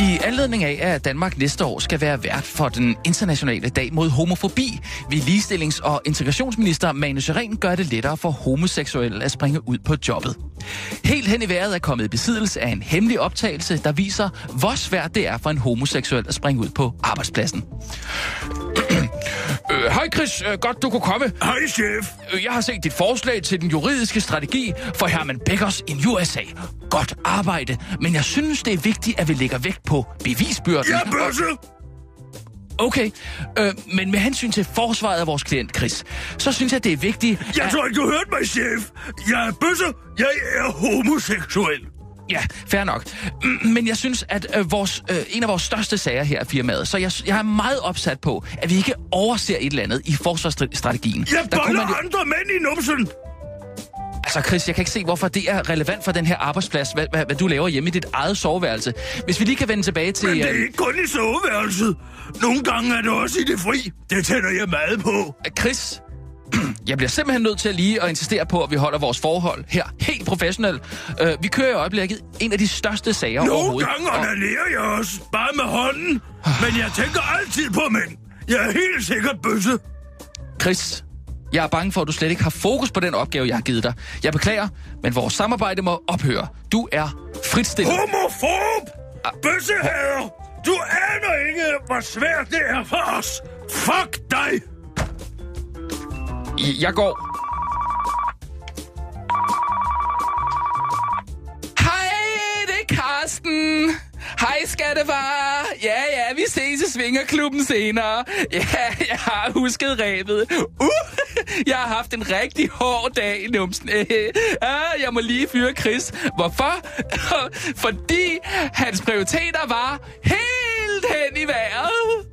I anledning af, at Danmark næste år skal være vært for den internationale dag mod homofobi, vil ligestillings- og integrationsminister Manu Seren gøre det lettere for homoseksuelle at springe ud på jobbet. Helt hen i vejret er kommet i besiddelse af en hemmelig optagelse, der viser, hvor svært det er for en homoseksuel at springe ud på arbejdspladsen. Øh, Hej Chris, øh, godt du kunne komme. Hej, chef. Øh, Jeg har set dit forslag til den juridiske strategi for Herman Beckers in USA. Godt arbejde, men jeg synes, det er vigtigt, at vi lægger vægt på bevisbyrden. Er bøsse. Okay, øh, men med hensyn til forsvaret af vores klient, Chris, så synes jeg, det er vigtigt, Jeg at... tror ikke, du hørte mig, chef. Jeg er bøsse. Jeg er homoseksuel. Ja, fair nok. Men jeg synes, at øh, vores, øh, en af vores største sager her er firmaet, så jeg, jeg er meget opsat på, at vi ikke overser et eller andet i forsvarsstrategien. Jeg boller man andre mænd i numsen. Altså Chris, jeg kan ikke se, hvorfor det er relevant for den her arbejdsplads, hvad, hvad, hvad du laver hjemme i dit eget soveværelse. Hvis vi lige kan vende tilbage til... Men det er øh, ikke kun i soveværelset. Nogle gange er det også i det fri. Det tænder jeg meget på. Chris, jeg bliver simpelthen nødt til at lige at insistere på, at vi holder vores forhold her helt professionelt. Øh, vi kører i øjeblikket en af de største sager Nogle overhovedet. gange Og- onanerer jeg også. Bare med hånden. Men jeg tænker altid på mænd. Jeg er helt sikkert bøsse. Chris, jeg er bange for, at du slet ikke har fokus på den opgave, jeg har givet dig. Jeg beklager, men vores samarbejde må ophøre. Du er fritstillet. Homofob! Bøssehader! Du aner ikke, hvor svært det er for os. Fuck dig! Jeg går. Hej, det er Karsten. Hej, skattefar. Ja, ja, vi ses i Svingerklubben senere. Ja, jeg har husket rebet. Uh, jeg har haft en rigtig hård dag i numsen. Ah, jeg må lige fyre Chris. Hvorfor? Fordi hans prioriteter var helt hen i vejret.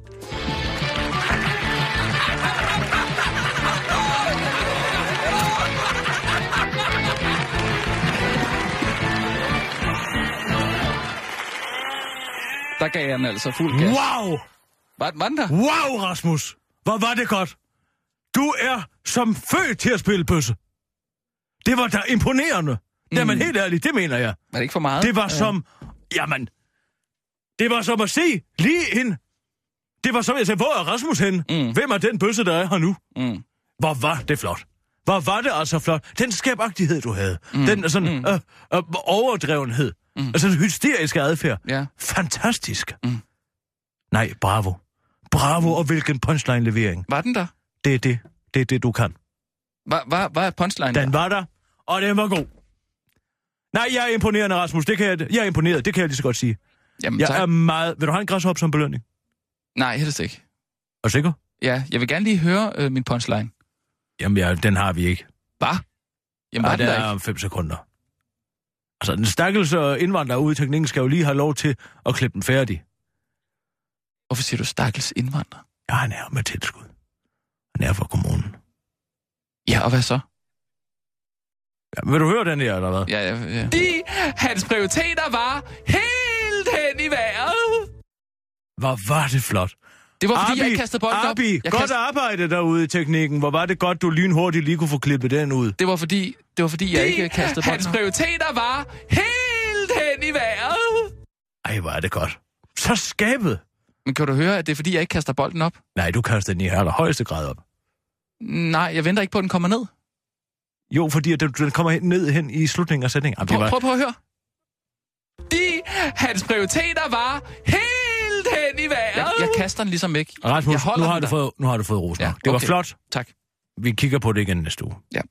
Der gav han altså fuld gas. Wow! Var, var den der? Wow, Rasmus! Hvor var det godt! Du er som født til at spille bøsse. Det var da imponerende. Mm. Jamen helt ærligt, det mener jeg. Var det ikke for meget? Det var som... Jamen... Det var som at se lige ind. Det var som at sige, hvor er Rasmus hen? Mm. Hvem er den bøsse, der er her nu? Mm. Hvor var det flot. Hvor var det altså flot. Den skabagtighed, du havde. Mm. Den sådan mm. øh, øh, overdrevenhed. Mm. Altså den hysteriske adfærd. Ja. Fantastisk. Mm. Nej, bravo. Bravo, og hvilken punchline-levering. Var den der? Det er det. Det er det, du kan. Var, var, var punchline Den der? var der, og den var god. Nej, jeg er imponerende, Rasmus. Det kan jeg, jeg er imponeret, det kan jeg lige så godt sige. Jamen, Jeg tak. er meget... Vil du have en græshop som belønning? Nej, helst ikke. Er du sikker? Ja, jeg vil gerne lige høre øh, min punchline. Jamen, ja, den har vi ikke. Hvad? Jamen, var Nej, den det der er ikke? om fem sekunder. Altså, den stakkels øh, indvandrer ude i teknikken skal jo lige have lov til at klippe den færdig. Hvorfor siger du stakkels indvandrer? Ja, han er med tilskud. Han er fra kommunen. Ja, og hvad så? Ja, vil du høre den her, eller hvad? Ja, ja, ja. De, hans prioriteter var helt hen i vejret. Hvor var det flot. Det var, fordi jeg ikke kastede bolden op. Abi, Jeg godt kastede- arbejde derude i teknikken. Hvor var det godt, du lynhurtigt lige kunne få klippet den ud. Det var fordi, det var fordi jeg ikke kastede bolden Hans op. prioriteter var helt hen i vejret. Ej, hvor er det godt. Så skabet. Men kan du høre, at det er fordi, jeg ikke kaster bolden op? Nej, du kaster den i allerhøjeste grad op. Nej, jeg venter ikke på, at den kommer ned. Jo, fordi at den, kommer ned hen i slutningen af sætningen. Jamen, det Prøv, var... prøv, prøv at høre. De, hans prioriteter var helt hen i vejret. Jeg, jeg kaster den ligesom ikke. Rasmus, jeg nu har, du der. fået, nu har du fået rosen. Ja, Ja, det var okay. flot. Tak. Vi kigger på det igen næste uge. Ja.